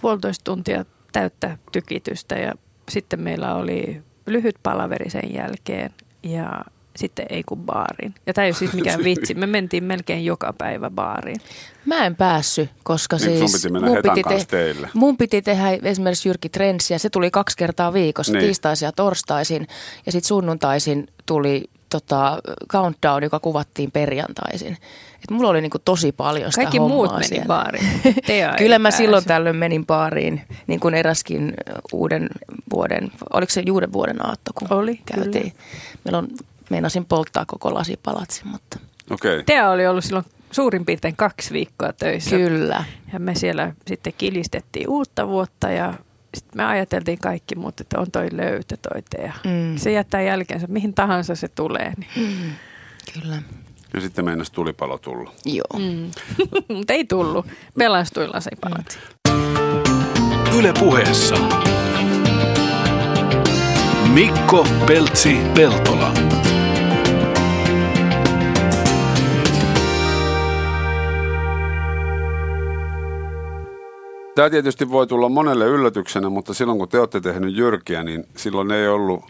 puolitoista tuntia täyttä tykitystä ja sitten meillä oli lyhyt palaveri sen jälkeen ja sitten ei kun baariin. Ja tämä ei ole siis mikään vitsi. Me mentiin melkein joka päivä baariin. Mä en päässyt, koska Niin, siis piti mennä Hetan kanssa teille. mun piti tehdä esimerkiksi Jyrki Trenssiä. Se tuli kaksi kertaa viikossa, Niin. tiistaisin ja torstaisin. Ja sitten sunnuntaisin tuli tota, countdown, joka kuvattiin perjantaisin. Et mulla oli niinku tosi paljon sitä Kaikki muut meni siellä. baariin. Kyllä mä silloin tällöin menin baariin, niin kuin eräskin uuden vuoden, oliko se uuden vuoden aatto, kun Oli, käytiin. Meillä on, meinasin polttaa koko lasipalatsin, mutta Okei. Okay. Tea oli ollut silloin suurin piirtein kaksi viikkoa töissä. kyllä. Ja me siellä sitten kilistettiin uutta vuotta ja sitten me ajateltiin kaikki muut, että on toi löytö toi Tea. Mm. Se jättää jälkeensä, mihin tahansa se tulee. Niin. Kyllä. Ja sitten meinas tulipalo tulla. Joo. Mm. Mutta ei tullut. Pelastuin lasipalatsi. Yle puheessa. Mikko Peltsi Peltola. Tämä tietysti voi tulla monelle yllätyksenä, mutta silloin kun te olette tehnyt Jyrkiä, niin silloin ei ollut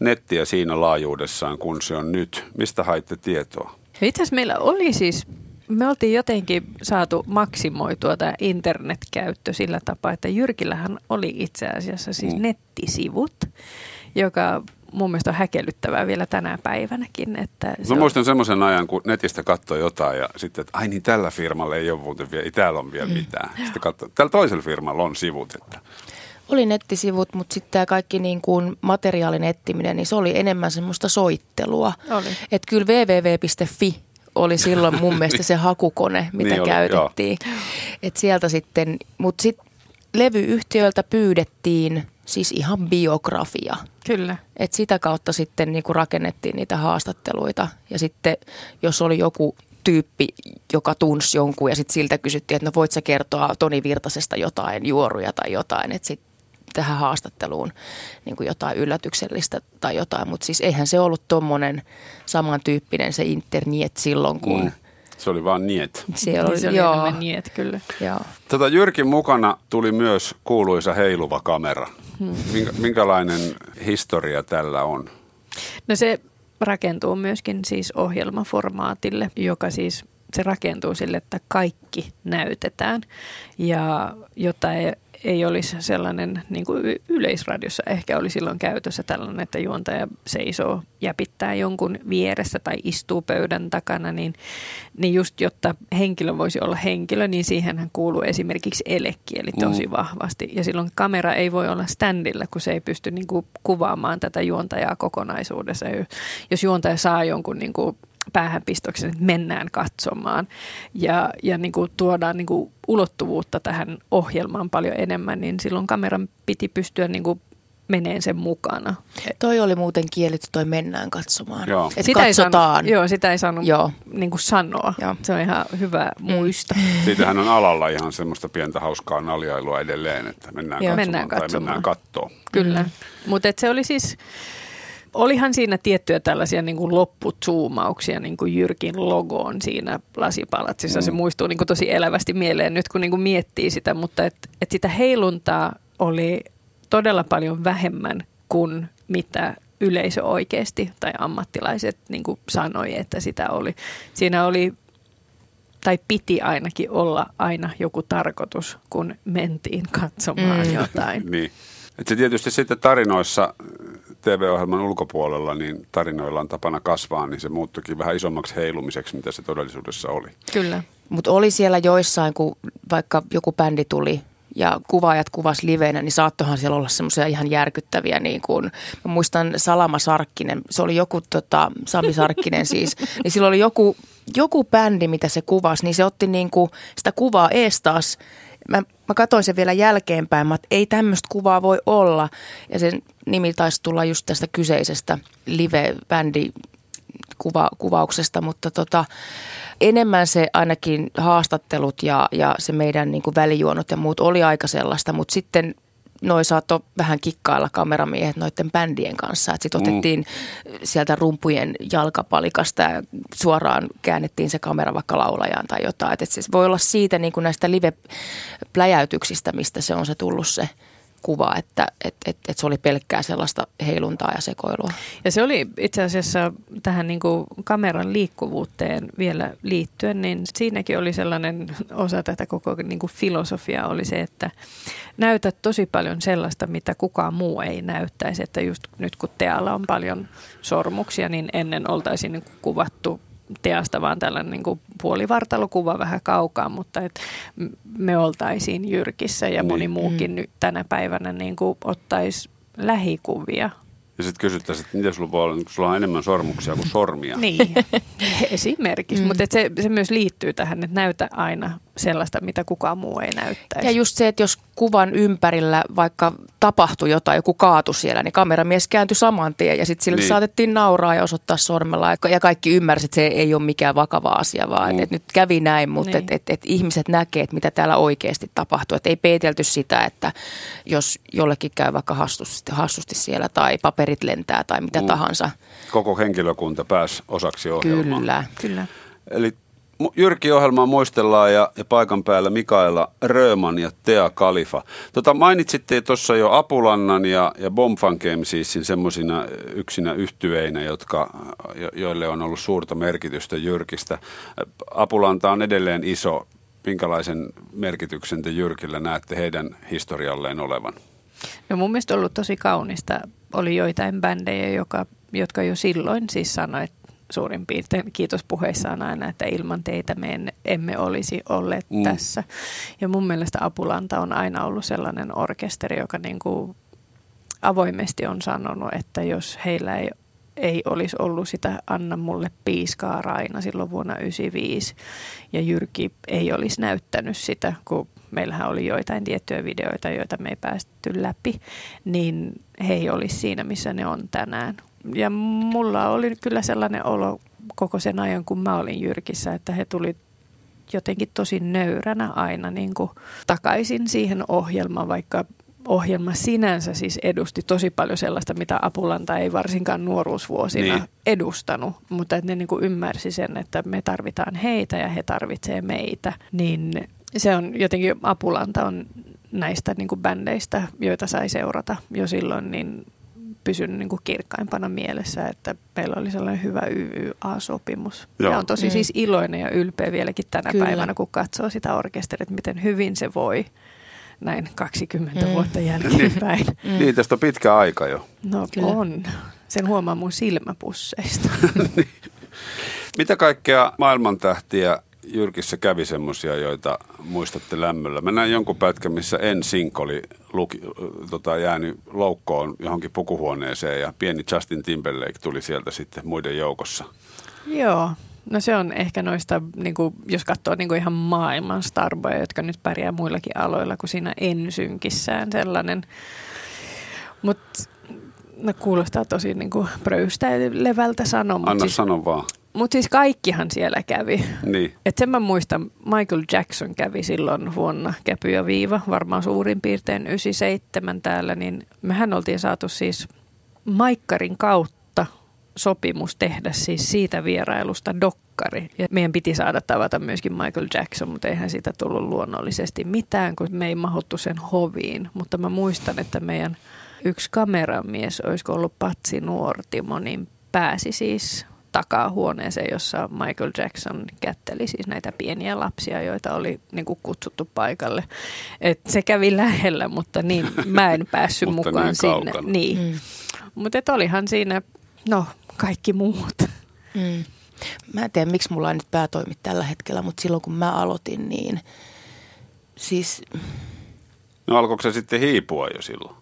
nettiä siinä laajuudessaan kuin se on nyt. Mistä haitte tietoa? Itse asiassa meillä oli siis, me oltiin jotenkin saatu maksimoitua tämä internetkäyttö sillä tapaa, että Jyrkillähän oli itse asiassa siis Mm. nettisivut, joka mun mielestä on häkellyttävää vielä tänä päivänäkin. Että se Mä on- muistan semmoisen ajan, kun netistä katsoi jotain ja sitten, että ai niin tällä firmalla ei ole muuten vielä, ei täällä on vielä mitään. Sitten katsoi, tällä toisella firmalla on sivut. Että. Oli nettisivut, mutta sitten tämä kaikki niin kuin materiaalin etsiminen, niin se oli enemmän semmoista soittelua. Oli. Että kyllä www.fi oli silloin mun mielestä se hakukone, mitä Niin oli, käytettiin. Et sieltä sitten, mutta sitten levyyhtiöiltä pyydettiin siis ihan biografia. Kyllä. Et sitä kautta sitten niinku rakennettiin niitä haastatteluita. Ja sitten jos oli joku tyyppi, joka tunsi jonkun ja sitten siltä kysyttiin, että no voit sä kertoa Toni Virtasesta jotain juoruja tai jotain, että sitten tähän haastatteluun niin kuin jotain yllätyksellistä tai jotain. Mutta siis eihän se ollut tuommoinen samantyyppinen se internet silloin, kun Mm. Se oli vaan niet. siellä Niin oli. se oli joo, enemmän niin, että kyllä. joo. Tätä Jyrkin mukana tuli myös kuuluisa heiluva kamera. Minkä, minkälainen historia tällä on? No se rakentuu myöskin siis ohjelmaformaatille, joka siis se rakentuu sille, että kaikki näytetään. Ja jotta ei, ei olisi sellainen, niin kuin yleisradiossa ehkä oli silloin käytössä tällainen, että juontaja seisoo ja pitää jonkun vieressä tai istuu pöydän takana, niin, niin just jotta henkilö voisi olla henkilö, niin siihen kuuluu esimerkiksi elekieli tosi mm. vahvasti. Ja silloin kamera ei voi olla standilla, kun se ei pysty niin kuin kuvaamaan tätä juontajaa kokonaisuudessa. Jos juontaja saa jonkun niin kuin päähänpistoksen, että mennään katsomaan ja, ja niin kuin tuodaan niin kuin ulottuvuutta tähän ohjelmaan paljon enemmän, niin silloin kameran piti pystyä niin kuin meneen sen mukana. Toi oli muuten kielitty, toi mennään katsomaan. Joo. Et sitä katsotaan. Ei saanut, joo, sitä ei saanut Joo. Niin kuin sanoa. Joo. Se on ihan hyvä muista. Siitähän on alalla ihan semmoista pientä hauskaa naljailua edelleen, että mennään Joo. katsomaan Mennään tai katsomaan. mennään kattoo. Kyllä. Mm. Mutta se oli siis, olihan siinä tiettyjä tällaisia niin kuin loppuzoomauksia niin kuin Jyrkin logoon siinä lasipalatsissa. Mm. Se muistuu niin kuin tosi elävästi mieleen nyt, kun niin kuin miettii sitä, mutta et, et sitä heiluntaa oli todella paljon vähemmän kuin mitä yleisö oikeasti tai ammattilaiset niin kuin sanoi, että sitä oli. Siinä oli tai piti ainakin olla aina joku tarkoitus, kun mentiin katsomaan Mm. jotain. Niin. Et se tietysti sitten tarinoissa TV-ohjelman ulkopuolella, niin tarinoilla on tapana kasvaa, niin se muuttuikin vähän isommaksi heilumiseksi, mitä se todellisuudessa oli. Kyllä. Mutta oli siellä joissain, kun vaikka joku bändi tuli ja kuvaajat kuvas livenä, niin saattohan siellä olla semmoisia ihan järkyttäviä, niin kuin, mä muistan Salama Sarkkinen, se oli joku, tota, Sami Sarkkinen siis, niin sillä oli joku, joku bändi, mitä se kuvasi, niin se otti niin kuin sitä kuvaa ees taas, mä, mä katsoin sen vielä jälkeenpäin, että ei tämmöistä kuvaa voi olla, ja sen nimi taisi tulla just tästä kyseisestä live-bändi kuva, kuvauksesta, mutta tota, enemmän se ainakin haastattelut ja, ja se meidän niin kuin välijuonot ja muut oli aika sellaista, mutta sitten noi saattoi vähän kikkailla kameramiehet noiden bändien kanssa. Sitten Mm. otettiin sieltä rumpujen jalkapalikasta ja suoraan käännettiin se kamera vaikka laulajaan tai jotain. Et se voi olla siitä niin kuin näistä live-pläjäytyksistä, mistä se on se tullut se kuva, että et, et, et se oli pelkkää sellaista heiluntaa ja sekoilua. Ja se oli itse asiassa tähän niin kuin kameran liikkuvuuteen vielä liittyen, niin siinäkin oli sellainen osa tätä koko niin kuin filosofiaa oli se, että näytät tosi paljon sellaista, mitä kukaan muu ei näyttäisi. Että just nyt kun tealla on paljon sormuksia, niin ennen oltaisiin niin kuin kuvattu teasta vaan tällainen niin kuin puolivartalokuva vähän kaukaa, mutta et me oltaisiin Jyrkissä ja moni muukin nyt tänä päivänä niin kuin ottaisi lähikuvia Ja sitten kysyttäisiin, että miten sulla voi olla, kun sulla on enemmän sormuksia kuin sormia. Niin, esimerkiksi. Mm. Mutta se, se myös liittyy tähän, että näytä aina sellaista, mitä kukaan muu ei näyttäisi. Ja just se, että jos kuvan ympärillä vaikka tapahtui jotain, joku kaatu siellä, niin kameramies kääntyi saman tien ja sitten sille Niin. saatettiin nauraa ja osoittaa sormella. Ja- Ja kaikki ymmärsivät, että se ei ole mikään vakava asia, vaan Mm. että nyt kävi näin, mutta Niin. että et, et ihmiset näkee, että mitä täällä oikeasti tapahtuu. Että ei peitelty sitä, että jos jollekin käy vaikka hassusti, hassusti siellä tai paperit lentää tai mitä Mm. tahansa. Koko henkilökunta pääsi osaksi ohjelmaa. Kyllä. Kyllä. Eli mu- Jyrki-ohjelmaa muistellaan ja, ja paikan päällä Mikaela Rööman ja Tea Kalifa. Tota, mainitsitte tuossa jo Apulannan ja, ja Bomfan Gamesisin semmoisina yksinä yhtyeinä, jotka, jo, joille on ollut suurta merkitystä Jyrkistä. Apulanta on edelleen iso. Minkälaisen merkityksen te Jyrkillä näette heidän historialleen olevan? No mun mielestä ollut tosi kaunista. Oli joitain bändejä, joka, jotka jo silloin siis sanoi, että suurin piirtein kiitospuheissaan aina, että ilman teitä me en, emme olisi olleet mm. tässä. Ja mun mielestä Apulanta on aina ollut sellainen orkesteri, joka niin kuin avoimesti on sanonut, että jos heillä ei, ei olisi ollut sitä Anna mulle piiskaa Raina silloin vuonna 1995 ja Jyrki ei olisi näyttänyt sitä, kun meillähän oli joitain tiettyjä videoita, joita me ei päästy läpi, niin he ei olisi siinä, missä ne on tänään. Ja mulla oli kyllä sellainen olo koko sen ajan, kun mä olin Jyrkissä, että he tuli jotenkin tosi nöyränä aina niin kuin takaisin siihen ohjelmaan, vaikka ohjelma sinänsä siis edusti tosi paljon sellaista, mitä Apulanta ei varsinkaan nuoruusvuosina Niin. edustanut, mutta että ne niin kuin ymmärsi sen, että me tarvitaan heitä ja he tarvitsee meitä, niin se on jotenkin Apulanta on näistä niin kuin bändeistä, joita sai seurata jo silloin, niin pysynyt niin kuin kirkkaimpana mielessä, että meillä oli sellainen hyvä YYA-sopimus. Joo. Ja on tosi Mm. siis iloinen ja ylpeä vieläkin tänä Kyllä. päivänä, kun katsoo sitä orkesteria, että miten hyvin se voi näin 20 Mm. vuotta jälkeenpäin. Mm. Niin, tästä on pitkä aika jo. No Kyllä. on. Sen huomaa mun silmäpusseista. Mitä kaikkea maailmantähtiä Jyrkissä kävi semmoisia, joita muistatte lämmöllä? Mä näin jonkun pätkän, missä En Sink oli luki, tota, jäänyt loukkoon johonkin pukuhuoneeseen ja pieni Justin Timberlake tuli sieltä sitten muiden joukossa. Joo. No se on ehkä noista, niin kuin, jos katsoo niin kuin ihan maailman starboja, jotka nyt pärjää muillakin aloilla kuin siinä ensynkissään sellainen. Mutta no kuulostaa tosi niin kuin pröystäilevältä sanoa, Anna siis, sano vaan. Mut siis kaikkihan siellä kävi. Niin. Et sen mä muistan, Michael Jackson kävi silloin vuonna Käpy ja Viiva, varmaan suurin piirtein 97 täällä, niin mehän oltiin saatu siis Maikkarin kautta sopimus tehdä siis siitä vierailusta dokkari. Ja meidän piti saada tavata myöskin Michael Jackson, mutta eihän siitä tullut luonnollisesti mitään, kun me ei mahuttu sen hoviin. Mutta mä muistan, että meidän yksi kameramies, olisiko ollut Patsi Nuortimo, niin pääsi siis takahuoneeseen, jossa Michael Jackson kätteli siis näitä pieniä lapsia, joita oli niin kuin kutsuttu paikalle. Et se kävi lähellä, mutta niin, mä en päässyt mukaan niin sinne. kaukana. Niin. Mm. Mutta olihan siinä, no kaikki muut. Mm. Mä en tiedä, miksi mulla ei nyt pää toimi tällä hetkellä, mutta silloin kun mä aloitin, niin siis No alkoiko se sitten hiipua jo silloin?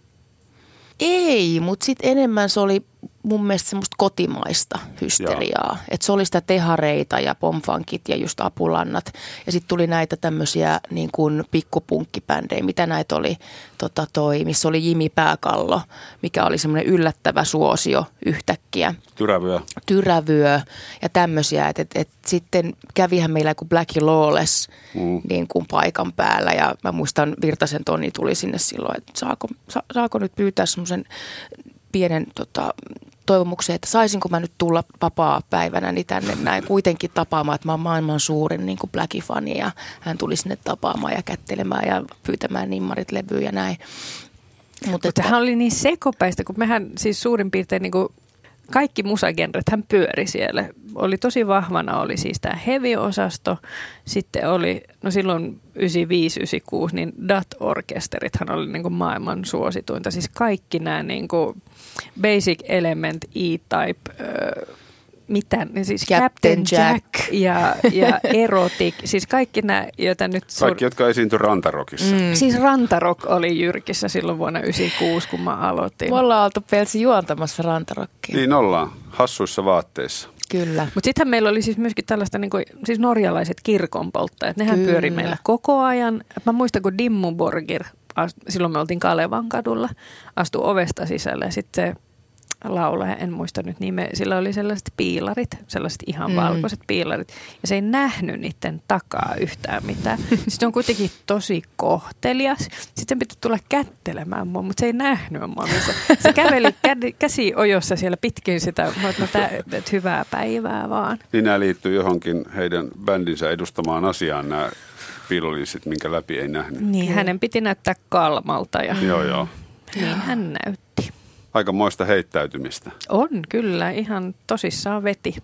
ei, mutta sitten enemmän se oli mun mielestä semmoista kotimaista hysteriaa. Että se oli sitä tehareita ja pomfankit ja just apulannat. Ja sitten tuli näitä tämmöisiä niin kuin pikkupunkkipändejä, mitä näitä oli, tota toi, missä oli Jimi Pääkallo, mikä oli semmoinen yllättävä suosio yhtäkkiä. Tyrävyö. Tyrävyö ja tämmöisiä. Et, et, et sitten kävihän meillä joku Black Lawless Mm. niin kuin paikan päällä ja mä muistan Virtasen Toni tuli sinne silloin, että saako, sa, saako nyt pyytää semmoisen pienen tota, toivomuksen, että saisinko mä nyt tulla vapaa päivänä niin tänne näin kuitenkin tapaamaan, että mä oon maailman suurin niin kuin Blackie-fani ja hän tuli sinne tapaamaan ja kättelemään ja pyytämään nimmarit levyä ja näin. Mut Mutta että- hän oli niin sekopäistä, kun mehän siis suurin piirtein niin kuin kaikki musagenret hän pyöri siellä. Oli tosi vahvana, oli siis tämä heavy-osasto, sitten oli, no silloin 95-96, niin DAT-orkesterithan oli niin kuin maailman suosituinta. Siis kaikki nämä niin kuin Basic Element, E-Type, öö, mitä, niin siis Captain Captain, Jack, Jack. ja, ja Erotic, siis kaikki nämä, joita nyt... sur- Kaikki, jotka esiintyi Rantarokissa. Mm. Siis Rantarok oli Jyrkissä silloin vuonna 96, kun mä aloitin. Me ollaan oltu Pelsi juontamassa rantarokkia. Niin ollaan, hassuissa vaatteissa. Kyllä. Mutta sittenhän meillä oli siis myöskin tällaista, niin kuin, siis norjalaiset kirkonpolttajat, nehän Kyllä. pyöri meillä koko ajan. Mä muistan, kun Dimmu Borgir, silloin me oltiin Kalevan kadulla, astui ovesta sisälle ja sitten se laulaja, en muista nyt nimeä, sillä oli sellaiset piilarit, sellaiset ihan Mm. valkoiset piilarit, ja se ei nähnyt niiden takaa yhtään mitään. Sitten se on kuitenkin tosi kohtelias. Sitten piti tulla kättelemään mua, mutta se ei nähnyt mua. Se käveli kä- käsi ojossa siellä pitkin sitä, oon, no tää, hyvää päivää vaan. Niin nämä liittyy johonkin heidän bändinsä edustamaan asiaan, nämä piilolinssit, minkä läpi ei nähnyt. Niin, hänen piti näyttää kalmalta ja Joo, joo. niin hän näytti. Aika moista heittäytymistä. On kyllä, ihan tosissaan veti.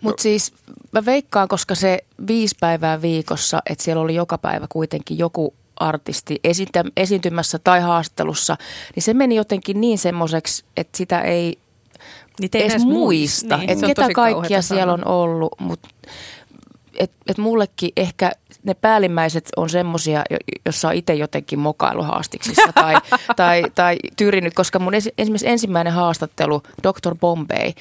Mutta siis mä veikkaan, koska se viisi päivää viikossa, että siellä oli joka päivä kuitenkin joku artisti esitä, esiintymässä tai haastattelussa, niin se meni jotenkin niin semmoiseksi, että sitä ei ei edes edes muista, Niin, että ketä kaikkia siellä on ollut, mutta et, et mullekin ehkä ne päällimmäiset on semmosia, jo- jossa on itse jotenkin mokailu haastiksissa tai, tai, tai tyrinyt, koska mun esi- esimerkiksi ensimmäinen haastattelu, Dr. Bombay,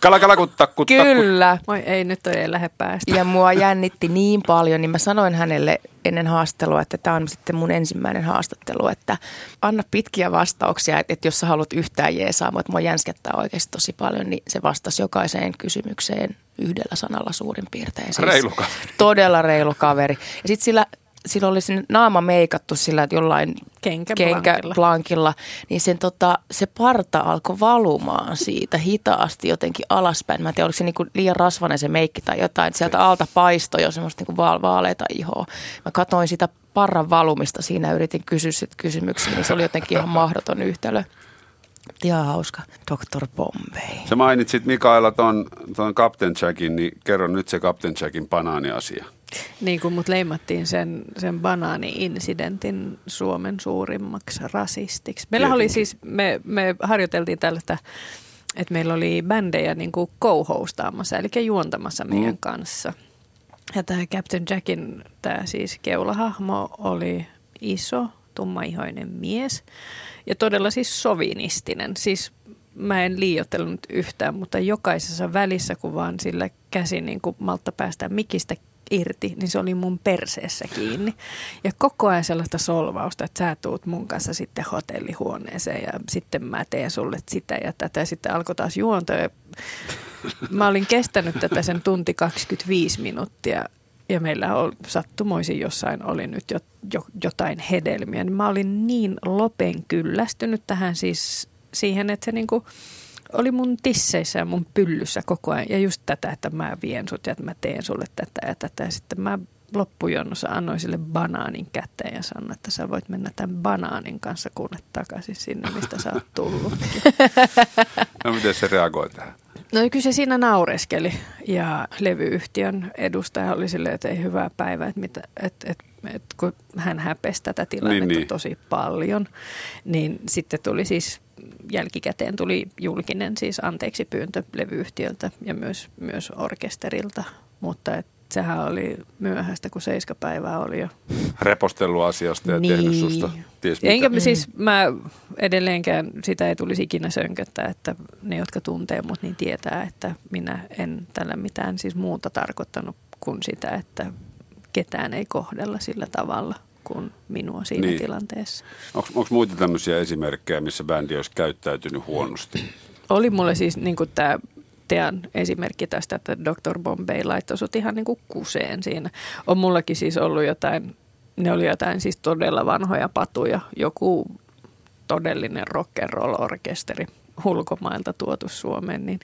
Kala, kala, kutta, kutta, kyllä, Moi ei, nyt ei lähde päästä. ja mua jännitti niin paljon, niin mä sanoin hänelle ennen haastattelua, että tämä on sitten mun ensimmäinen haastattelu, että anna pitkiä vastauksia, että, että jos sä haluat yhtään jeesaa, mutta mua jänskättää oikeasti tosi paljon, niin se vastasi jokaiseen kysymykseen yhdellä sanalla suurin piirtein. Siis Reilu kaveri. Todella reilu kaveri. Ja sitten sillä, sillä oli sinne naama meikattu sillä että jollain Kenkäplankilla. niin sen tota, se parta alkoi valumaan siitä hitaasti jotenkin alaspäin. Mä en tiedä, oliko se niinku liian rasvainen se meikki tai jotain. Sieltä alta paistoi jo semmoista niinku vaal- vaaleita ihoa. Mä katsoin sitä parran valumista siinä ja yritin kysyä sit kysymyksiä, niin se oli jotenkin ihan mahdoton yhtälö. Ihan hauska. Dr. Bombay. Sä mainitsit Mikaela ton, ton Captain Jackin, niin kerro nyt se Captain Jackin banaaniasia. Niin kuin mut leimattiin sen, sen banaani-incidentin Suomen suurimmaksi rasistiksi. Meillä oli Tietenkin. siis, me, me harjoiteltiin tällaista, että meillä oli bändejä niin kuin co-hostaamassa, eli juontamassa meidän Mm. kanssa. Ja tämä Captain Jackin, tämä siis keulahahmo oli iso, tummaihoinen mies ja todella siis sovinistinen. Siis mä en liioitellut yhtään, mutta jokaisessa välissä, kun vaan sillä käsi niin kuin maltta päästä mikistä irti, niin se oli mun perseessä kiinni. Ja koko ajan sellaista solvausta, että sä tuut mun kanssa sitten hotellihuoneeseen ja sitten mä teen sulle sitä ja tätä. Ja sitten alkoi taas juonto ja mä olin kestänyt tätä sen tunti 25 minuuttia ja meillä on, sattumoisin jossain oli nyt jo, jo, jotain hedelmiä. Niin mä olin niin lopen kyllästynyt tähän siis siihen, että se niinku oli mun tisseissä ja mun pyllyssä koko ajan. Ja just tätä, että mä vien sut ja että mä teen sulle tätä ja tätä. Ja sitten mä loppujonnossa annoin sille banaanin käteen ja sanoin, että sä voit mennä tämän banaanin kanssa kuule takaisin sinne, mistä sä oot tullut. No miten se reagoi tähän? No kyllä se siinä naureskeli. Ja levyyhtiön edustaja oli silleen, että ei hyvää päivää, että, mitä, että, että, että kun hän häpesi tätä tilannetta Niin, niin, tosi paljon, niin sitten tuli siis jälkikäteen tuli julkinen siis anteeksi pyyntö levyyhtiöltä ja myös, myös orkesterilta, mutta et sehän oli myöhäistä, kun seiskapäivää oli jo. Repostellut asiasta ja Niin. tehnyt susta ties mitä. Enkä mm. siis mä edelleenkään sitä ei tulisi ikinä sönköttää, että ne, jotka tuntee mut, niin tietää, että minä en tällä mitään siis muuta tarkoittanut kuin sitä, että ketään ei kohdella sillä tavalla kuin minua siinä niin. tilanteessa. Onko muita tämmöisiä esimerkkejä, missä bändi olisi käyttäytynyt huonosti? Oli mulle siis niin tämä Tean esimerkki tästä, että Dr. Bombay laittoi sut ihan niin kuin kuseen siinä. On mullakin siis ollut jotain, ne oli jotain siis todella vanhoja patuja, joku todellinen rock'n'roll-orkesteri ulkomailta tuotu Suomeen, niin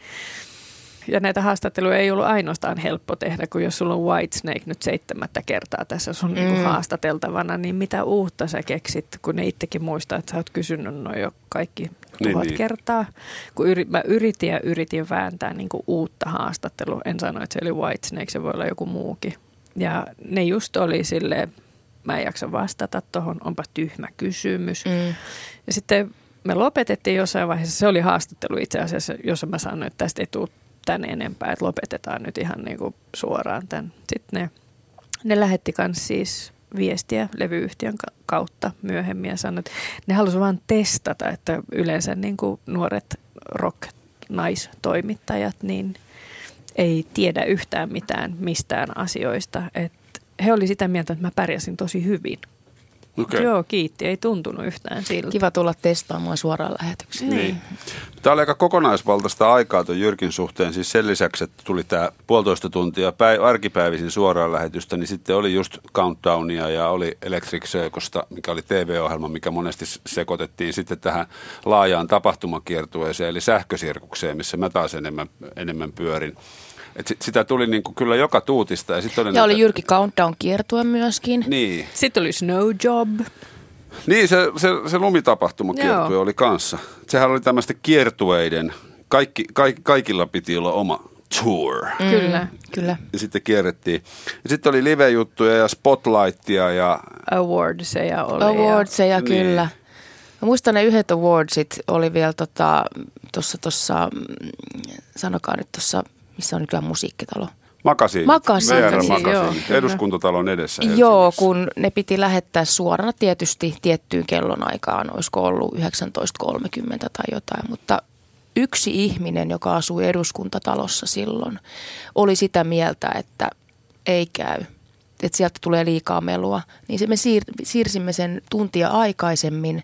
ja näitä haastatteluja ei ollut ainoastaan helppo tehdä, kun jos sulla on Whitesnake nyt seitsemättä kertaa tässä sun mm. niin haastateltavana, niin mitä uutta sä keksit, kun ne itsekin muistaa, että sä oot kysynyt noin jo kaikki Niin, tuhat niin. kertaa. Kun yri, mä yritin ja yritin vääntää niin kuin uutta haastattelua. En sano, että se oli Whitesnake, se voi olla joku muukin. Ja ne just oli silleen, mä en jaksa vastata tuohon, onpa tyhmä kysymys. Mm. Ja sitten me lopetettiin jossain vaiheessa, se oli haastattelu itse asiassa, jossa mä sanoin, että tästä ei tule tänne enempää, että lopetetaan nyt ihan niin kuin suoraan tämän. Sitten ne, ne lähetti myös siis viestiä levyyhtiön ka- kautta myöhemmin ja sanoi, että ne halusivat vain testata, että yleensä niin kuin nuoret rock-naistoimittajat niin ei tiedä yhtään mitään mistään asioista. Että he oli sitä mieltä, että mä pärjäsin tosi hyvin. Okei. Joo, kiitti. Ei tuntunut yhtään siltä. Kiva tulla testaamaan suoraan lähetykseen. Niin. Tämä oli aika kokonaisvaltaista aikaa tuon Jyrkin suhteen. Siis sen lisäksi, että tuli tämä puolitoista tuntia päi- arkipäivisin suoraan lähetystä, niin sitten oli just Countdownia ja oli Electric Circusta, mikä oli TV-ohjelma, mikä monesti sekoitettiin sitten tähän laajaan tapahtumakiertueeseen, eli sähkösirkukseen, missä mä taas enemmän, enemmän pyörin. Et sit, sitä tuli niinku kyllä joka tuutista. Ja, sit oli Ja oli näitä- Jyrki Countdown kiertue myöskin. Niin, Sitten oli Snow Job. Niin, se, se, se lumitapahtumakiertue Joo. oli kanssa. Sehän oli tämmöistä kiertueiden, kaikki, kaik, kaikilla piti olla oma tour. Mm, Kyllä. Kyllä. Ja sitten kierrettiin. Ja sitten oli live-juttuja ja spotlightia ja Awardseja oli. Awardseja, Niin. kyllä. Mä muistan ne yhdet awardsit oli vielä tuossa, tota, tossa, mm, sanokaa nyt tuossa, missä on nykyään musiikkitalo. makasiinit. Makasiinit, VR joo. Eduskuntatalon edessä. Joo, Helsingissä. kun ne piti lähettää suorana tietysti tiettyyn kellonaikaan, olisiko ollut 19.30 tai jotain, mutta yksi ihminen, joka asui eduskuntatalossa silloin, oli sitä mieltä, että ei käy, että sieltä tulee liikaa melua. Niin se me siir- siirsimme sen tuntia aikaisemmin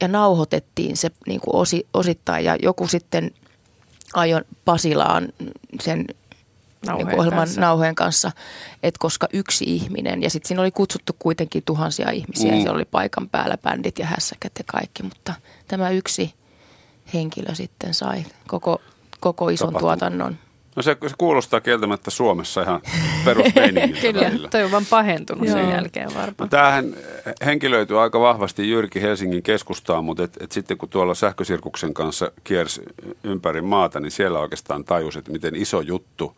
ja nauhoitettiin se niin kuin osi- osittain ja joku sitten ajon Pasilaan sen Nauhojen niin ohjelman kanssa. nauhojen kanssa, että koska yksi ihminen, ja sitten siinä oli kutsuttu kuitenkin tuhansia ihmisiä, Mm. mm. siellä oli paikan päällä bändit ja hässäkät ja kaikki, mutta tämä yksi henkilö sitten sai koko, koko ison Tapahtuma. tuotannon. No se, se kuulostaa kieltämättä Suomessa ihan perusmeiningiltä Kyllä, välillä. toi on vaan pahentunut sen Joo. jälkeen No varmaan. tämähän henkilöityy aika vahvasti Jyrki Helsingin keskustaan, mutta et, et sitten kun tuolla sähkösirkuksen kanssa kiersi ympäri maata, niin siellä oikeastaan tajus, että miten iso juttu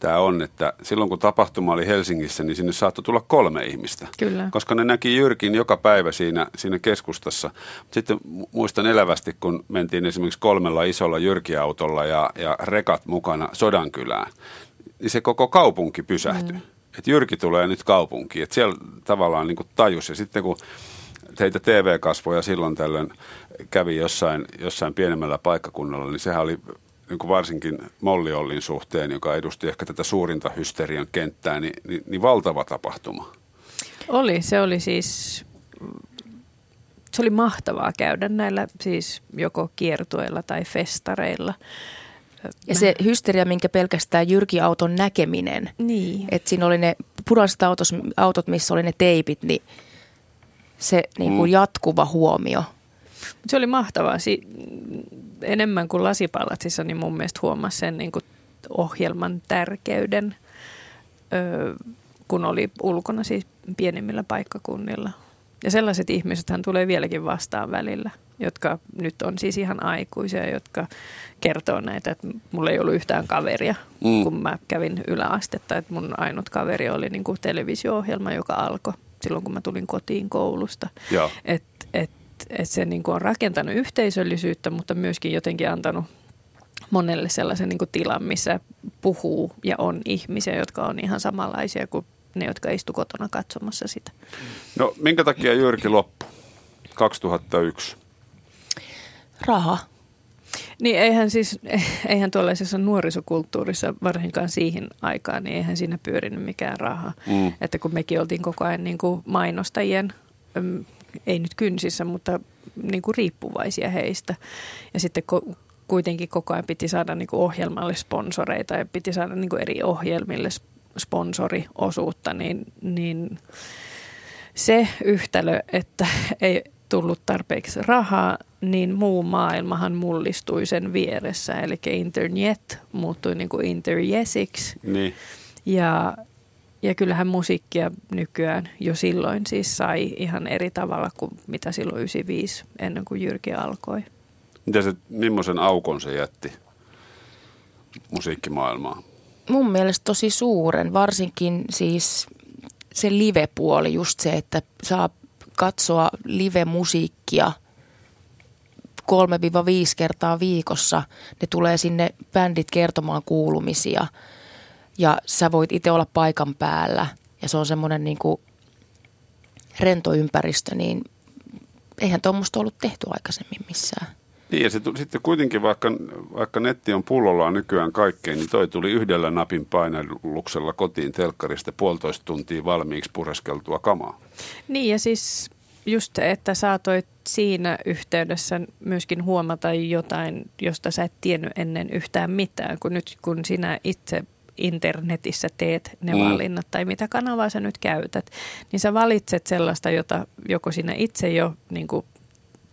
tämä on, että silloin kun tapahtuma oli Helsingissä, niin sinne saattoi tulla kolme ihmistä. Kyllä. Koska ne näki Jyrkin joka päivä siinä, siinä keskustassa. Sitten mu- muistan elävästi, kun mentiin esimerkiksi kolmella isolla Jyrki-autolla ja, ja rekat mukana Sodankylään, niin se koko kaupunki pysähtyi. Mm. Että Jyrki tulee nyt kaupunkiin. Että siellä tavallaan niin tajus. Ja sitten kun teitä TV-kasvoja silloin tällöin kävi jossain, jossain pienemmällä paikkakunnalla, niin sehän oli niin kuin varsinkin Molli Ollin suhteen, joka edusti ehkä tätä suurinta hysterian kenttää, niin, niin, niin valtava tapahtuma. Oli, se oli siis, se oli mahtavaa käydä näillä siis joko kiertueilla tai festareilla. Ja se hysteria, minkä pelkästään Jyrki-auton näkeminen, Niin. että siinä oli ne punaiset autos, autot, missä oli ne teipit, niin se niin kuin Mm. jatkuva huomio. Se oli mahtavaa. Si- enemmän kuin lasipalatsissa, niin mun mielestä huomasi sen niin kuin ohjelman tärkeyden, öö, kun oli ulkona siis pienimmillä paikkakunnilla. Ja sellaiset ihmisethän tulee vieläkin vastaan välillä, jotka nyt on siis ihan aikuisia, jotka kertoo näitä, että mulla ei ollut yhtään kaveria, Mm. kun mä kävin yläastetta. Että mun ainut kaveri oli niin kuin televisio-ohjelma, joka alkoi silloin, kun mä tulin kotiin koulusta. Joo. Et, et, se niin kuin on rakentanut yhteisöllisyyttä, mutta myöskin jotenkin antanut monelle sellaisen niin kuin tilan, missä puhuu ja on ihmisiä, jotka on ihan samanlaisia kuin ne, jotka istu kotona katsomassa sitä. No minkä takia Jyrki loppui 2001? Raha. Niin eihän siis, eihän tuollaisessa nuorisokulttuurissa, varsinkaan siihen aikaan, niin eihän siinä pyörinyt mikään raha. Mm. Että kun mekin oltiin koko ajan niin kuin mainostajien, äm, ei nyt kynsissä, mutta niin kuin riippuvaisia heistä. Ja sitten ko- kuitenkin koko ajan piti saada niin kuin ohjelmalle sponsoreita ja piti saada niin kuin eri ohjelmille sp- sponsoriosuutta, niin, niin se yhtälö, että ei tullut tarpeeksi rahaa, niin muu maailmahan mullistui sen vieressä. Eli internet muuttui niin kuin interjesiksi. Niin. Ja, ja kyllähän musiikkia nykyään jo silloin siis sai ihan eri tavalla kuin mitä silloin 95 ennen kuin Jyrki alkoi. Miten se, millaisen aukon se jätti musiikkimaailmaan? Mun mielestä tosi suuren, varsinkin siis se live-puoli, just se, että saa katsoa live-musiikkia 3-5 kertaa viikossa. Ne tulee sinne bändit kertomaan kuulumisia ja sä voit itse olla paikan päällä ja se on semmoinen niin kuin rento ympäristö, niin eihän tuommoista ollut tehty aikaisemmin missään. Niin ja se tuli, sitten kuitenkin, vaikka, vaikka netti on pullollaan nykyään kaikkeen, niin toi tuli yhdellä napin painalluksella kotiin telkkarista puolitoista tuntia valmiiksi pureskeltua kamaa. Niin ja siis just se, että saatoit siinä yhteydessä myöskin huomata jotain, josta sä et tiennyt ennen yhtään mitään, kun nyt kun sinä itse internetissä teet ne Mm. valinnat tai mitä kanavaa sä nyt käytät, niin sä valitset sellaista, jota joko sinä itse jo niin kuin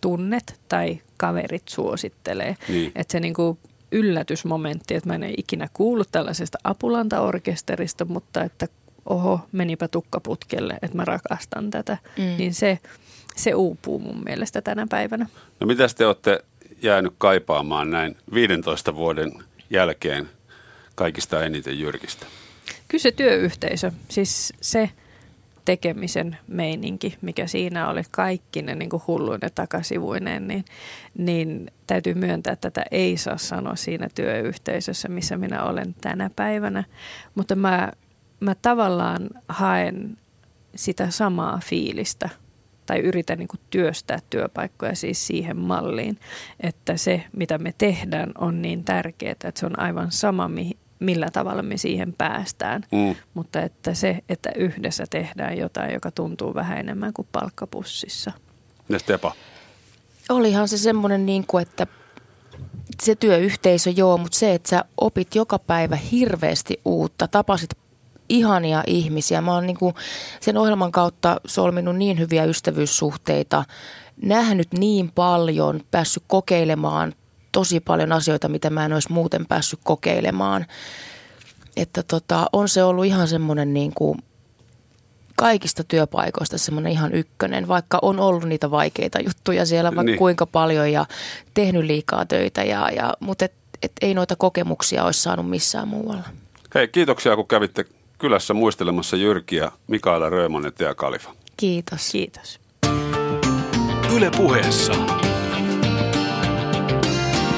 tunnet tai kaverit suosittelee. Niin. Että se niin kuin yllätysmomentti, että mä en ole ikinä kuullut tällaisesta apulantaorkesterista, mutta että oho, menipä tukkaputkelle, että mä rakastan tätä, Mm. mm. niin se, se uupuu mun mielestä tänä päivänä. No mitä te olette jäänyt kaipaamaan näin 15 vuoden jälkeen kaikista eniten Jyrkistä? Kyllä se työyhteisö, siis se tekemisen meininki, mikä siinä oli kaikki ne niin hulluinen takasivuinen, niin, niin täytyy myöntää, että tätä ei saa sanoa siinä työyhteisössä, missä minä olen tänä päivänä. Mutta mä, mä tavallaan haen sitä samaa fiilistä tai yritän niin työstää työpaikkoja siis siihen malliin, että se, mitä me tehdään, on niin tärkeää, että se on aivan sama, mihin, millä tavalla me siihen päästään. Mm. Mutta että se, että yhdessä tehdään jotain, joka tuntuu vähän enemmän kuin palkkapussissa. Ja Stepa? Olihan se semmoinen, niin kuin, että se työyhteisö joo, mutta se, että sä opit joka päivä hirveästi uutta, tapasit ihania ihmisiä. Mä oon niin kuin sen ohjelman kautta solminut niin hyviä ystävyyssuhteita, nähnyt niin paljon, päässyt kokeilemaan tosi paljon asioita, mitä mä en olisi muuten päässyt kokeilemaan. Että tota, on se ollut ihan semmoinen niin kuin kaikista työpaikoista semmoinen ihan ykkönen, vaikka on ollut niitä vaikeita juttuja siellä vaikka niin. kuinka paljon ja tehnyt liikaa töitä, ja, ja, mutta et, et ei noita kokemuksia olisi saanut missään muualla. Hei, kiitoksia kun kävitte kylässä muistelemassa Jyrkiä, Mikaela Röömonet ja Kalifa. Kiitos. Kiitos. Yle puheessa.